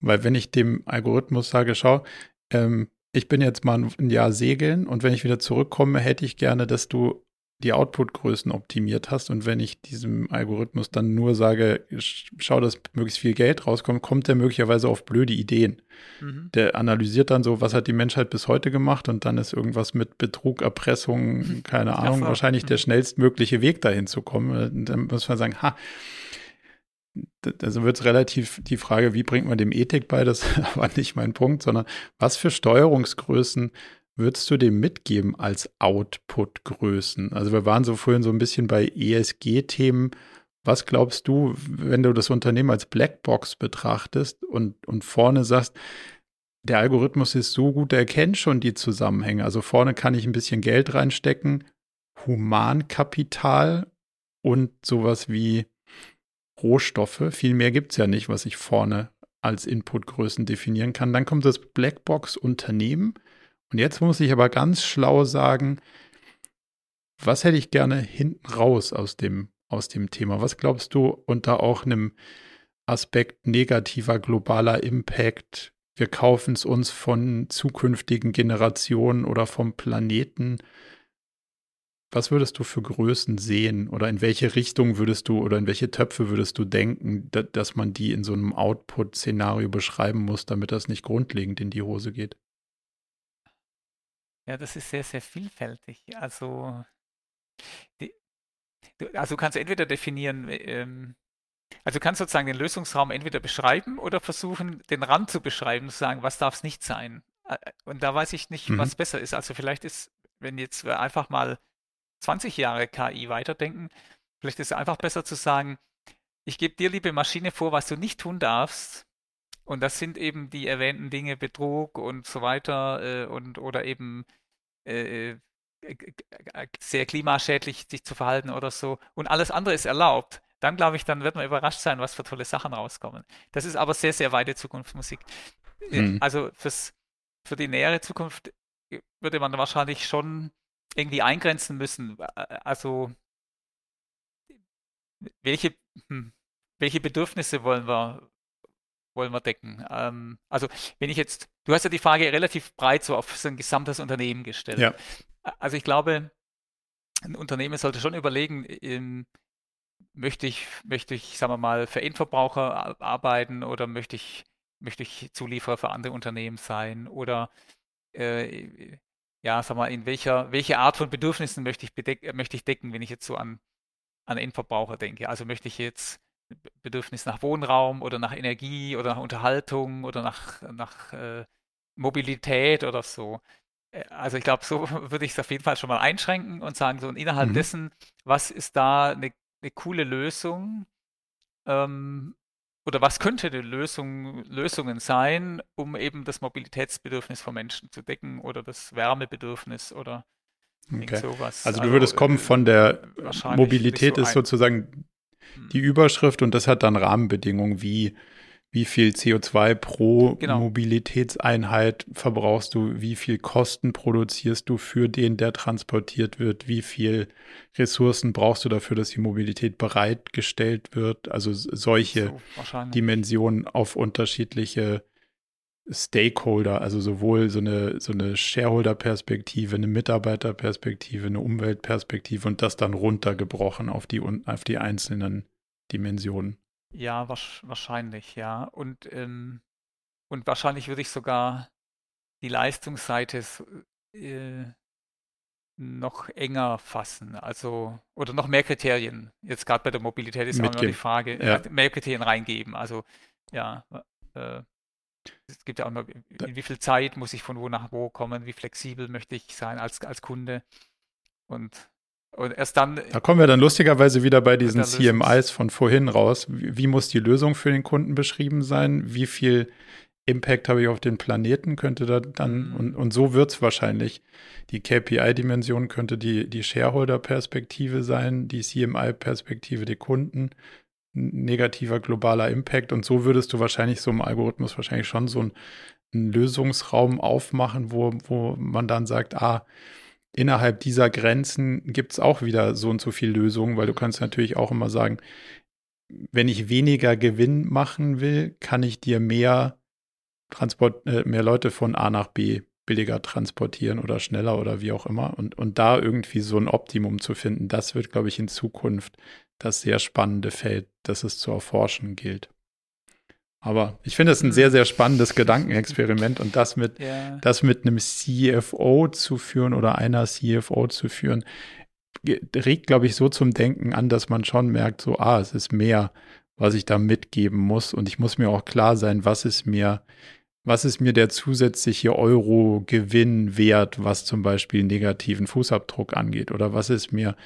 A: Weil wenn ich dem Algorithmus sage, schau, ähm, ich bin jetzt mal ein Jahr segeln und wenn ich wieder zurückkomme, hätte ich gerne, dass du die Output-Größen optimiert hast. Und wenn ich diesem Algorithmus dann nur sage, schau, dass möglichst viel Geld rauskommt, kommt der möglicherweise auf blöde Ideen. Mhm. Der analysiert dann so, was hat die Menschheit bis heute gemacht und dann ist irgendwas mit Betrug, Erpressung, keine Ahnung, wahrscheinlich mhm. der schnellstmögliche Weg dahin zu kommen. Und dann muss man sagen, ha, also wird es relativ die Frage, wie bringt man dem Ethik bei, das war nicht mein Punkt, sondern was für Steuerungsgrößen würdest du dem mitgeben als Output-Größen? Also wir waren so vorhin so ein bisschen bei ESG-Themen. Was glaubst du, wenn du das Unternehmen als Blackbox betrachtest und, und vorne sagst, der Algorithmus ist so gut, der erkennt schon die Zusammenhänge. Also vorne kann ich ein bisschen Geld reinstecken, Humankapital und sowas wie Rohstoffe. Viel mehr gibt es ja nicht, was ich vorne als Inputgrößen definieren kann. Dann kommt das Blackbox-Unternehmen. Und jetzt muss ich aber ganz schlau sagen, was hätte ich gerne hinten raus aus dem, aus dem Thema? Was glaubst du unter auch einem Aspekt negativer globaler Impact? Wir kaufen es uns von zukünftigen Generationen oder vom Planeten. Was würdest du für Größen sehen oder in welche Richtung würdest du oder in welche Töpfe würdest du denken, dass man die in so einem Output-Szenario beschreiben muss, damit das nicht grundlegend in die Hose geht?
B: Ja, das ist sehr, sehr vielfältig. Also, die, du, also du kannst entweder definieren, ähm, also du kannst sozusagen den Lösungsraum entweder beschreiben oder versuchen, den Rand zu beschreiben, zu sagen, was darf es nicht sein. Und da weiß ich nicht, mhm. was besser ist. Also vielleicht ist, wenn jetzt einfach mal 20 Jahre KI weiterdenken, vielleicht ist es einfach besser zu sagen, ich gebe dir, liebe Maschine, vor, was du nicht tun darfst. Und das sind eben die erwähnten Dinge, Betrug und so weiter äh, und oder eben äh, äh sehr klimaschädlich sich zu verhalten oder so. Und alles andere ist erlaubt. Dann glaube ich, dann wird man überrascht sein, was für tolle Sachen rauskommen. Das ist aber sehr, sehr weite Zukunftsmusik. Hm. Also fürs, für die nähere Zukunft würde man wahrscheinlich schon irgendwie eingrenzen müssen. Also welche, hm, welche Bedürfnisse wollen wir, wollen wir decken? Ähm, also wenn ich jetzt, du hast ja die Frage relativ breit so auf so ein gesamtes Unternehmen gestellt. Ja. Also ich glaube, ein Unternehmen sollte schon überlegen, in, möchte ich, möchte ich, sagen wir mal, für Endverbraucher arbeiten oder möchte ich, möchte ich Zulieferer für andere Unternehmen sein oder äh, ja, sag mal, in welcher, welche Art von Bedürfnissen möchte ich, bedeck, möchte ich decken, wenn ich jetzt so an, an Endverbraucher denke? Also möchte ich jetzt Bedürfnis nach Wohnraum oder nach Energie oder nach Unterhaltung oder nach, nach äh, Mobilität oder so. Äh, also ich glaube, so würde ich es auf jeden Fall schon mal einschränken und sagen, so innerhalb mhm. dessen, was ist da eine, eine coole Lösung, ähm, oder was könnte die Lösung, Lösungen sein, um eben das Mobilitätsbedürfnis von Menschen zu decken oder das Wärmebedürfnis oder
A: okay. sowas. Also du würdest also, kommen von der Mobilität so ist sozusagen hm. die Überschrift und das hat dann Rahmenbedingungen wie wie viel CO2 pro genau. Mobilitätseinheit verbrauchst du, wie viel Kosten produzierst du für den, der transportiert wird, wie viel Ressourcen brauchst du dafür, dass die Mobilität bereitgestellt wird. Also solche so, Dimensionen auf unterschiedliche Stakeholder, also sowohl so eine, so eine Shareholder-Perspektive, eine Mitarbeiterperspektive, eine Umweltperspektive und das dann runtergebrochen auf die, auf die einzelnen Dimensionen.
B: Ja, wahrscheinlich, ja. Und, ähm, und wahrscheinlich würde ich sogar die Leistungsseite äh, noch enger fassen, also oder noch mehr Kriterien. Jetzt gerade bei der Mobilität ist auch immer die Frage, ja. Äh, mehr Kriterien reingeben. Also ja, äh, es gibt ja auch immer, in wie viel Zeit muss ich von wo nach wo kommen, wie flexibel möchte ich sein als, als Kunde. Und und erst dann.
A: Da kommen wir dann lustigerweise wieder bei diesen CMIs von vorhin raus. Wie, wie, muss die Lösung für den Kunden beschrieben sein? Wie viel Impact habe ich auf den Planeten? Könnte da dann, mhm. und, und so wird es wahrscheinlich. Die KPI-Dimension könnte die, die Shareholder-Perspektive sein, die CMI-Perspektive der Kunden, negativer globaler Impact. Und so würdest du wahrscheinlich so im Algorithmus wahrscheinlich schon so einen, einen Lösungsraum aufmachen, wo, wo man dann sagt, ah, innerhalb dieser Grenzen gibt es auch wieder so und so viele Lösungen, weil du kannst natürlich auch immer sagen, wenn ich weniger Gewinn machen will, kann ich dir mehr Transport, äh, mehr Leute von A nach B billiger transportieren oder schneller oder wie auch immer. Und, und da irgendwie so ein Optimum zu finden, das wird, glaube ich, in Zukunft das sehr spannende Feld, das es zu erforschen gilt. Aber ich finde es ein sehr, sehr spannendes Gedankenexperiment und das mit, ja. das mit einem CFO zu führen oder einer CFO zu führen, regt, glaube ich, so zum Denken an, dass man schon merkt, so, ah, es ist mehr, was ich da mitgeben muss. Und ich muss mir auch klar sein, was ist mir, was ist mir der zusätzliche Euro Gewinn wert, was zum Beispiel negativen Fußabdruck angeht? Oder was ist mir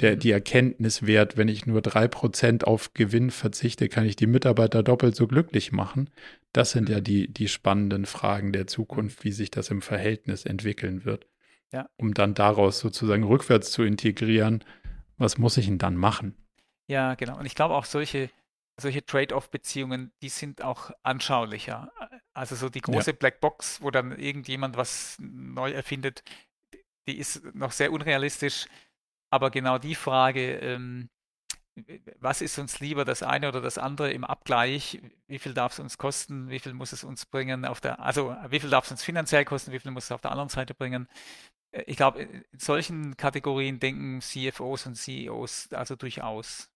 A: der, die Erkenntnis wert, wenn ich nur drei Prozent auf Gewinn verzichte, kann ich die Mitarbeiter doppelt so glücklich machen. Das sind ja die, die spannenden Fragen der Zukunft, wie sich das im Verhältnis entwickeln wird. Ja. Um dann daraus sozusagen rückwärts zu integrieren, was muss ich denn dann machen?
B: Ja, genau. Und ich glaube auch solche, solche Trade-off-Beziehungen, die sind auch anschaulicher. Also so die große ja. Blackbox, wo dann irgendjemand was neu erfindet, die ist noch sehr unrealistisch aber genau die Frage, ähm, was ist uns lieber, das eine oder das andere im Abgleich? Wie viel darf es uns kosten? Wie viel muss es uns bringen? Auf der, also wie viel darf es uns finanziell kosten? Wie viel muss es auf der anderen Seite bringen? Äh, ich glaube, in solchen Kategorien denken CFOs und CEOs also durchaus.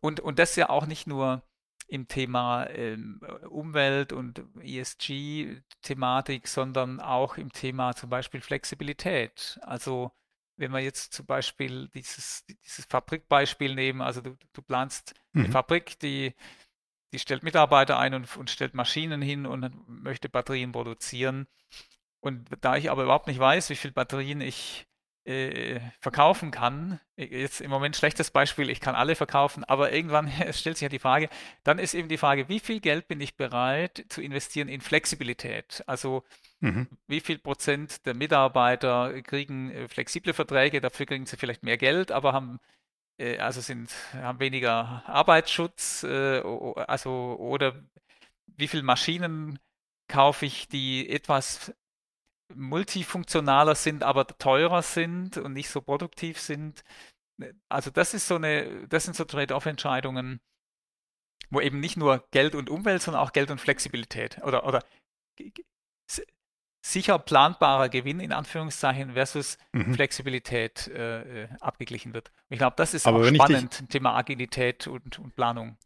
B: Und, und das ja auch nicht nur im Thema ähm, Umwelt und ESG-Thematik, sondern auch im Thema zum Beispiel Flexibilität. Also wenn wir jetzt zum Beispiel dieses, dieses Fabrikbeispiel nehmen, also du, du planst mhm. eine Fabrik, die, die stellt Mitarbeiter ein und, und stellt Maschinen hin und möchte Batterien produzieren. Und da ich aber überhaupt nicht weiß, wie viele Batterien ich äh, verkaufen kann. Jetzt im Moment schlechtes Beispiel, ich kann alle verkaufen, aber irgendwann stellt sich ja die Frage, dann ist eben die Frage, wie viel Geld bin ich bereit zu investieren in Flexibilität? Also mhm. wie viel Prozent der Mitarbeiter kriegen äh, flexible Verträge, dafür kriegen sie vielleicht mehr Geld, aber haben äh, also sind, haben weniger Arbeitsschutz, äh, also oder wie viele Maschinen kaufe ich, die etwas multifunktionaler sind, aber teurer sind und nicht so produktiv sind. Also das ist so eine, das sind so Trade-off-Entscheidungen, wo eben nicht nur Geld und Umwelt, sondern auch Geld und Flexibilität oder, oder sicher planbarer Gewinn in Anführungszeichen versus mhm. Flexibilität äh, äh abgeglichen wird. ich glaube, das ist aber auch spannend, dich, Thema Agilität und, und Planung.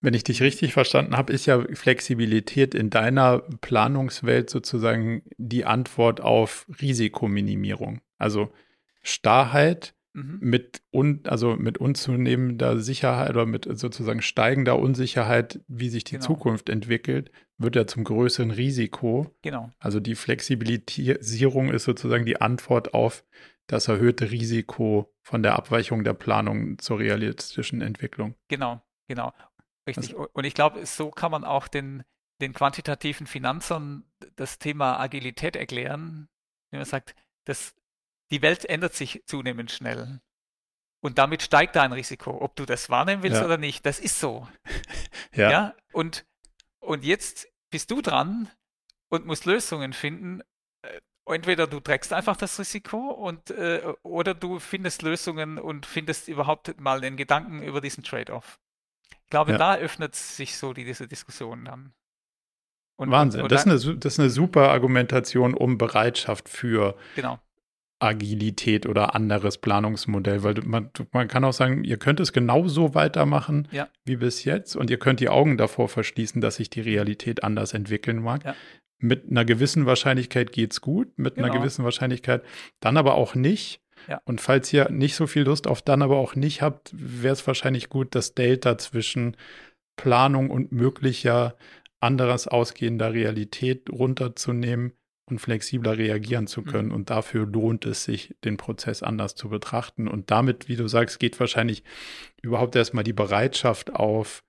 A: Wenn ich dich richtig verstanden habe, ist ja Flexibilität in deiner Planungswelt sozusagen die Antwort auf Risikominimierung. Also Starrheit mhm. mit, un, also mit unzunehmender Sicherheit oder mit sozusagen steigender Unsicherheit, wie sich die genau. Zukunft entwickelt, wird ja zum größeren Risiko.
B: Genau.
A: Also die Flexibilisierung ist sozusagen die Antwort auf das erhöhte Risiko von der Abweichung der Planung zur realistischen Entwicklung.
B: Genau, genau. Richtig. Also, und ich glaube, so kann man auch den, den quantitativen Finanzern das Thema Agilität erklären, wenn man sagt, dass die Welt ändert sich zunehmend schnell. Und damit steigt dein Risiko, ob du das wahrnehmen willst ja. oder nicht. Das ist so. ja. ja. Und, und jetzt bist du dran und musst Lösungen finden. Äh, entweder du trägst einfach das Risiko und äh, oder du findest Lösungen und findest überhaupt mal den Gedanken über diesen Trade-off. Ich glaube, ja. da öffnet sich so die, diese Diskussion dann.
A: Und, Wahnsinn. Und, das, ist eine, das ist eine super Argumentation um Bereitschaft für genau. Agilität oder anderes Planungsmodell, weil man, man kann auch sagen, ihr könnt es genauso weitermachen ja. wie bis jetzt und ihr könnt die Augen davor verschließen, dass sich die Realität anders entwickeln mag. Ja. Mit einer gewissen Wahrscheinlichkeit geht es gut, mit genau. einer gewissen Wahrscheinlichkeit dann aber auch nicht. Ja. Und falls ihr nicht so viel Lust auf dann aber auch nicht habt, wäre es wahrscheinlich gut, das Delta zwischen Planung und möglicher anderes ausgehender Realität runterzunehmen und flexibler reagieren zu können. Mhm. Und dafür lohnt es sich, den Prozess anders zu betrachten. Und damit, wie du sagst, geht wahrscheinlich überhaupt erstmal die Bereitschaft auf,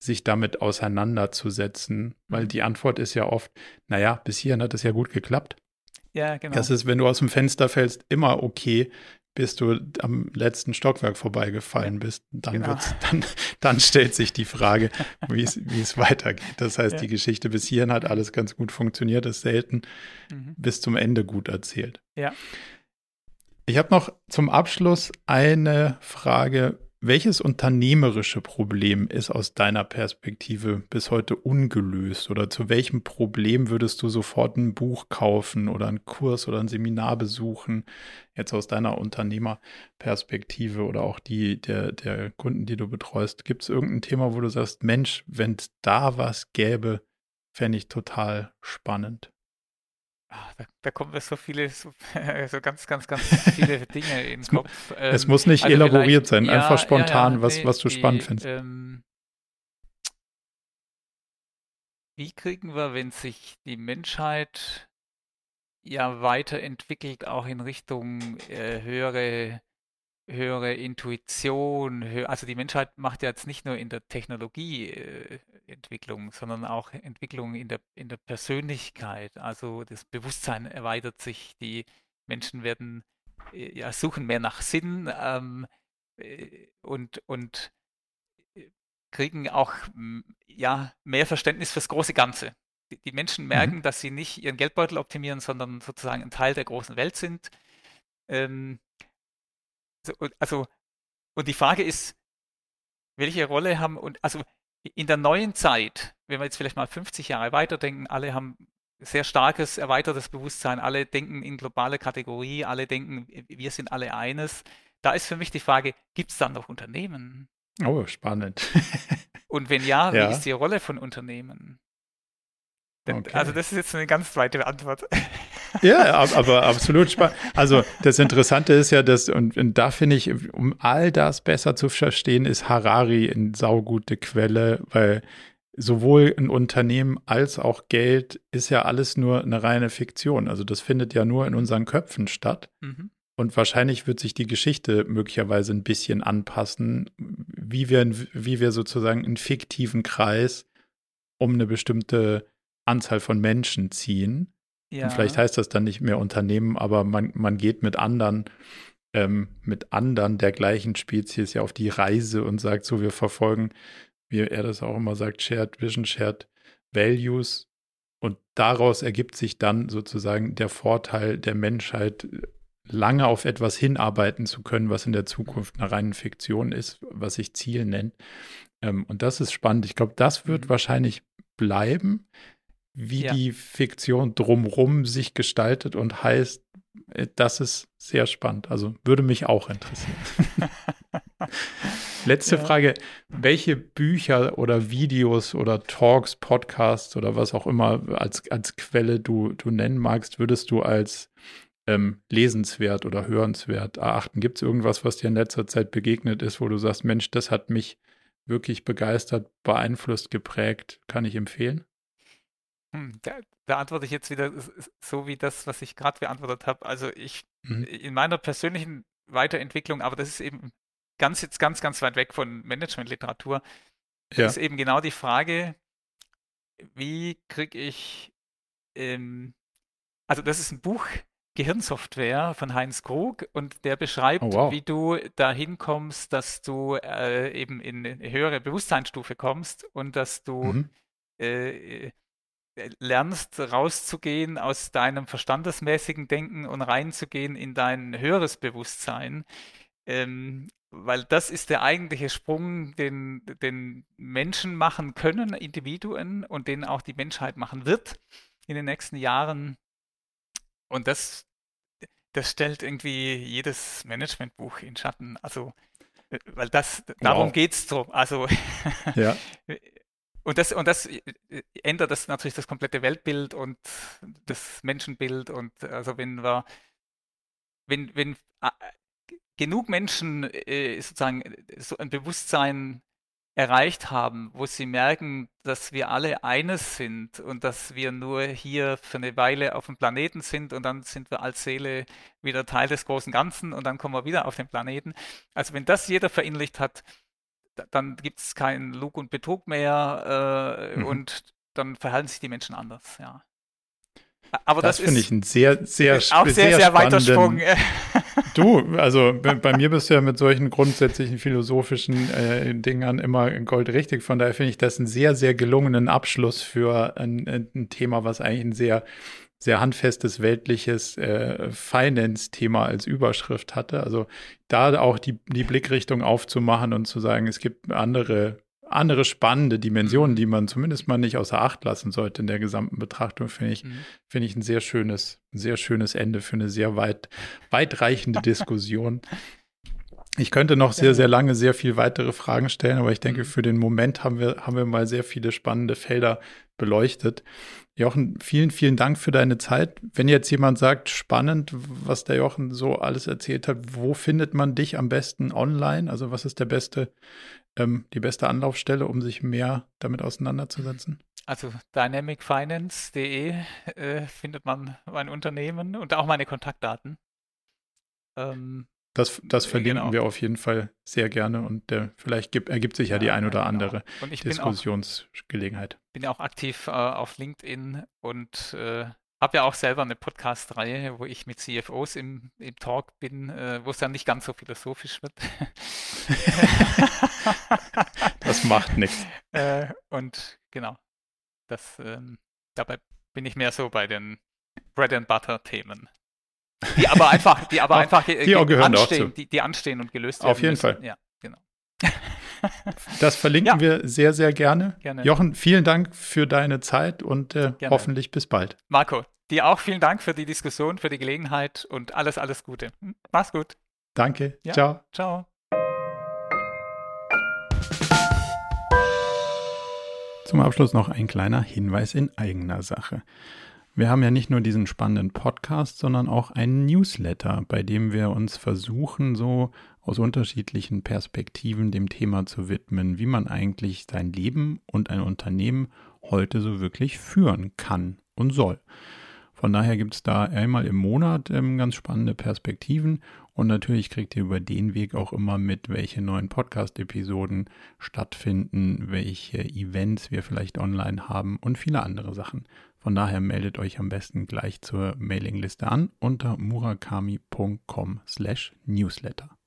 A: sich damit auseinanderzusetzen, weil mhm. die Antwort ist ja oft, naja, bis hierhin hat es ja gut geklappt. Ja, genau. Das ist, wenn du aus dem Fenster fällst, immer okay, bis du am letzten Stockwerk vorbeigefallen bist. Dann, genau. dann, dann, stellt sich die Frage, wie es weitergeht. Das heißt, ja. die Geschichte bis hierhin hat alles ganz gut funktioniert, ist selten mhm. bis zum Ende gut erzählt.
B: Ja.
A: Ich habe noch zum Abschluss eine Frage welches unternehmerische Problem ist aus deiner Perspektive bis heute ungelöst? Oder zu welchem Problem würdest du sofort ein Buch kaufen oder einen Kurs oder ein Seminar besuchen? Jetzt aus deiner Unternehmerperspektive oder auch die der, der Kunden, die du betreust. Gibt es irgendein Thema, wo du sagst, Mensch, wenn es da was gäbe, fände ich total spannend?
B: Ach, da, da, kommen mir so viele, so, so, ganz, ganz, ganz viele Dinge in den Kopf.
A: Ähm, es muss nicht also elaboriert sein, ja, einfach spontan, ja, ja, was, was du die, spannend findest. Ähm,
B: wie kriegen wir, wenn sich die Menschheit ja weiterentwickelt, auch in Richtung äh, höhere höhere Intuition, also die Menschheit macht ja jetzt nicht nur in der Technologieentwicklung, sondern auch Entwicklung in der, in der Persönlichkeit. Also das Bewusstsein erweitert sich, die Menschen werden äh, ja, suchen mehr nach Sinn ähm, äh, und, und äh, kriegen auch ja, mehr Verständnis fürs große Ganze. Die, die Menschen mhm. merken, mhm. dass sie nicht ihren Geldbeutel optimieren, sondern sozusagen ein Teil der großen Welt sind. Ähm, also, und die Frage ist, welche Rolle haben, und also in der neuen Zeit, wenn wir jetzt vielleicht mal 50 Jahre weiterdenken, alle haben sehr starkes, erweitertes Bewusstsein, alle denken in globale Kategorie, alle denken, wir sind alle eines. Da ist für mich die Frage, gibt es dann noch Unternehmen?
A: Oh, spannend.
B: und wenn ja, ja, wie ist die Rolle von Unternehmen? Okay. Also das ist jetzt eine ganz zweite Antwort.
A: Ja, aber absolut spannend. Also das Interessante ist ja, dass, und, und da finde ich, um all das besser zu verstehen, ist Harari eine saugute Quelle, weil sowohl ein Unternehmen als auch Geld ist ja alles nur eine reine Fiktion. Also das findet ja nur in unseren Köpfen statt. Mhm. Und wahrscheinlich wird sich die Geschichte möglicherweise ein bisschen anpassen, wie wir, wie wir sozusagen einen fiktiven Kreis um eine bestimmte Anzahl von Menschen ziehen. Ja. Und vielleicht heißt das dann nicht mehr Unternehmen, aber man, man geht mit anderen, ähm, mit anderen der gleichen Spezies ja auf die Reise und sagt so, wir verfolgen, wie er das auch immer sagt, Shared Vision, Shared Values. Und daraus ergibt sich dann sozusagen der Vorteil der Menschheit, lange auf etwas hinarbeiten zu können, was in der Zukunft eine reine Fiktion ist, was sich Ziel nennt. Ähm, und das ist spannend. Ich glaube, das wird mhm. wahrscheinlich bleiben wie ja. die Fiktion drumrum sich gestaltet und heißt, äh, das ist sehr spannend. Also würde mich auch interessieren. Letzte ja. Frage. Welche Bücher oder Videos oder Talks, Podcasts oder was auch immer als, als Quelle du, du nennen magst, würdest du als ähm, lesenswert oder hörenswert erachten? Gibt es irgendwas, was dir in letzter Zeit begegnet ist, wo du sagst, Mensch, das hat mich wirklich begeistert, beeinflusst, geprägt, kann ich empfehlen?
B: Hm, da, da, antworte ich jetzt wieder so wie das, was ich gerade beantwortet habe. Also ich mhm. in meiner persönlichen Weiterentwicklung, aber das ist eben ganz jetzt ganz, ganz weit weg von Managementliteratur. ja. ist eben genau die Frage, wie kriege ich, ähm, also das ist ein Buch, Gehirnsoftware von Heinz Krug und der beschreibt, oh, wow. wie du dahin kommst, dass du äh, eben in eine höhere Bewusstseinsstufe kommst und dass du mhm. äh, lernst, rauszugehen aus deinem verstandesmäßigen Denken und reinzugehen in dein höheres Bewusstsein. Ähm, weil das ist der eigentliche Sprung, den, den Menschen machen können, Individuen und den auch die Menschheit machen wird in den nächsten Jahren. Und das, das stellt irgendwie jedes Managementbuch in Schatten. Also, äh, weil das, darum wow. geht es so. Also, ja. und das, und das äh, ändert das natürlich das komplette Weltbild und das Menschenbild. Und also, wenn wir, wenn, wenn äh, genug Menschen äh, sozusagen so ein Bewusstsein erreicht haben, wo sie merken, dass wir alle eines sind und dass wir nur hier für eine Weile auf dem Planeten sind und dann sind wir als Seele wieder Teil des großen Ganzen und dann kommen wir wieder auf den Planeten. Also wenn das jeder verinnerlicht hat, dann gibt es keinen Lug und Betrug mehr äh, mhm. und dann verhalten sich die Menschen anders, ja.
A: Aber das, das finde ich ein sehr, sehr,
B: auch sehr, sehr, sehr weiter Sprung.
A: Du, also bei mir bist du ja mit solchen grundsätzlichen philosophischen äh, Dingern immer goldrichtig. Von daher finde ich das einen sehr, sehr gelungenen Abschluss für ein, ein Thema, was eigentlich ein sehr, sehr handfestes weltliches äh, Finance-Thema als Überschrift hatte. Also da auch die, die Blickrichtung aufzumachen und zu sagen, es gibt andere andere spannende Dimensionen, mhm. die man zumindest mal nicht außer Acht lassen sollte in der gesamten Betrachtung, finde ich, mhm. finde ich ein sehr schönes, sehr schönes Ende für eine sehr weit, weitreichende Diskussion. Ich könnte noch sehr, sehr lange sehr viel weitere Fragen stellen, aber ich denke, mhm. für den Moment haben wir, haben wir mal sehr viele spannende Felder beleuchtet. Jochen, vielen, vielen Dank für deine Zeit. Wenn jetzt jemand sagt, spannend, was der Jochen so alles erzählt hat, wo findet man dich am besten online? Also was ist der beste ähm, die beste Anlaufstelle, um sich mehr damit auseinanderzusetzen?
B: Also dynamicfinance.de äh, findet man mein Unternehmen und auch meine Kontaktdaten.
A: Ähm, das, das äh, verlinken genau. wir auf jeden Fall sehr gerne und äh, vielleicht gibt, ergibt sich ja, ja die ein oder genau. andere Diskussionsgelegenheit.
B: Ich bin auch aktiv äh, auf LinkedIn und äh, habe ja auch selber eine Podcast-Reihe, wo ich mit CFOs im, im Talk bin, äh, wo es dann nicht ganz so philosophisch wird.
A: das macht nichts.
B: Äh, und genau, das, ähm, dabei bin ich mehr so bei den Bread and Butter Themen. Die aber einfach, die aber einfach
A: die, die gehören
B: anstehen, die, die, anstehen und gelöst
A: werden. Auf jeden müssen. Fall.
B: Ja, genau.
A: Das verlinken ja. wir sehr, sehr gerne. gerne. Jochen, vielen Dank für deine Zeit und äh, hoffentlich bis bald.
B: Marco, dir auch vielen Dank für die Diskussion, für die Gelegenheit und alles, alles Gute. Hm, mach's gut.
A: Danke. Ja. Ciao.
B: Ciao.
A: Zum Abschluss noch ein kleiner Hinweis in eigener Sache. Wir haben ja nicht nur diesen spannenden Podcast, sondern auch einen Newsletter, bei dem wir uns versuchen, so aus unterschiedlichen Perspektiven dem Thema zu widmen, wie man eigentlich sein Leben und ein Unternehmen heute so wirklich führen kann und soll. Von daher gibt es da einmal im Monat ähm, ganz spannende Perspektiven und natürlich kriegt ihr über den Weg auch immer mit, welche neuen Podcast-Episoden stattfinden, welche Events wir vielleicht online haben und viele andere Sachen. Von daher meldet euch am besten gleich zur Mailingliste an unter murakami.com/newsletter.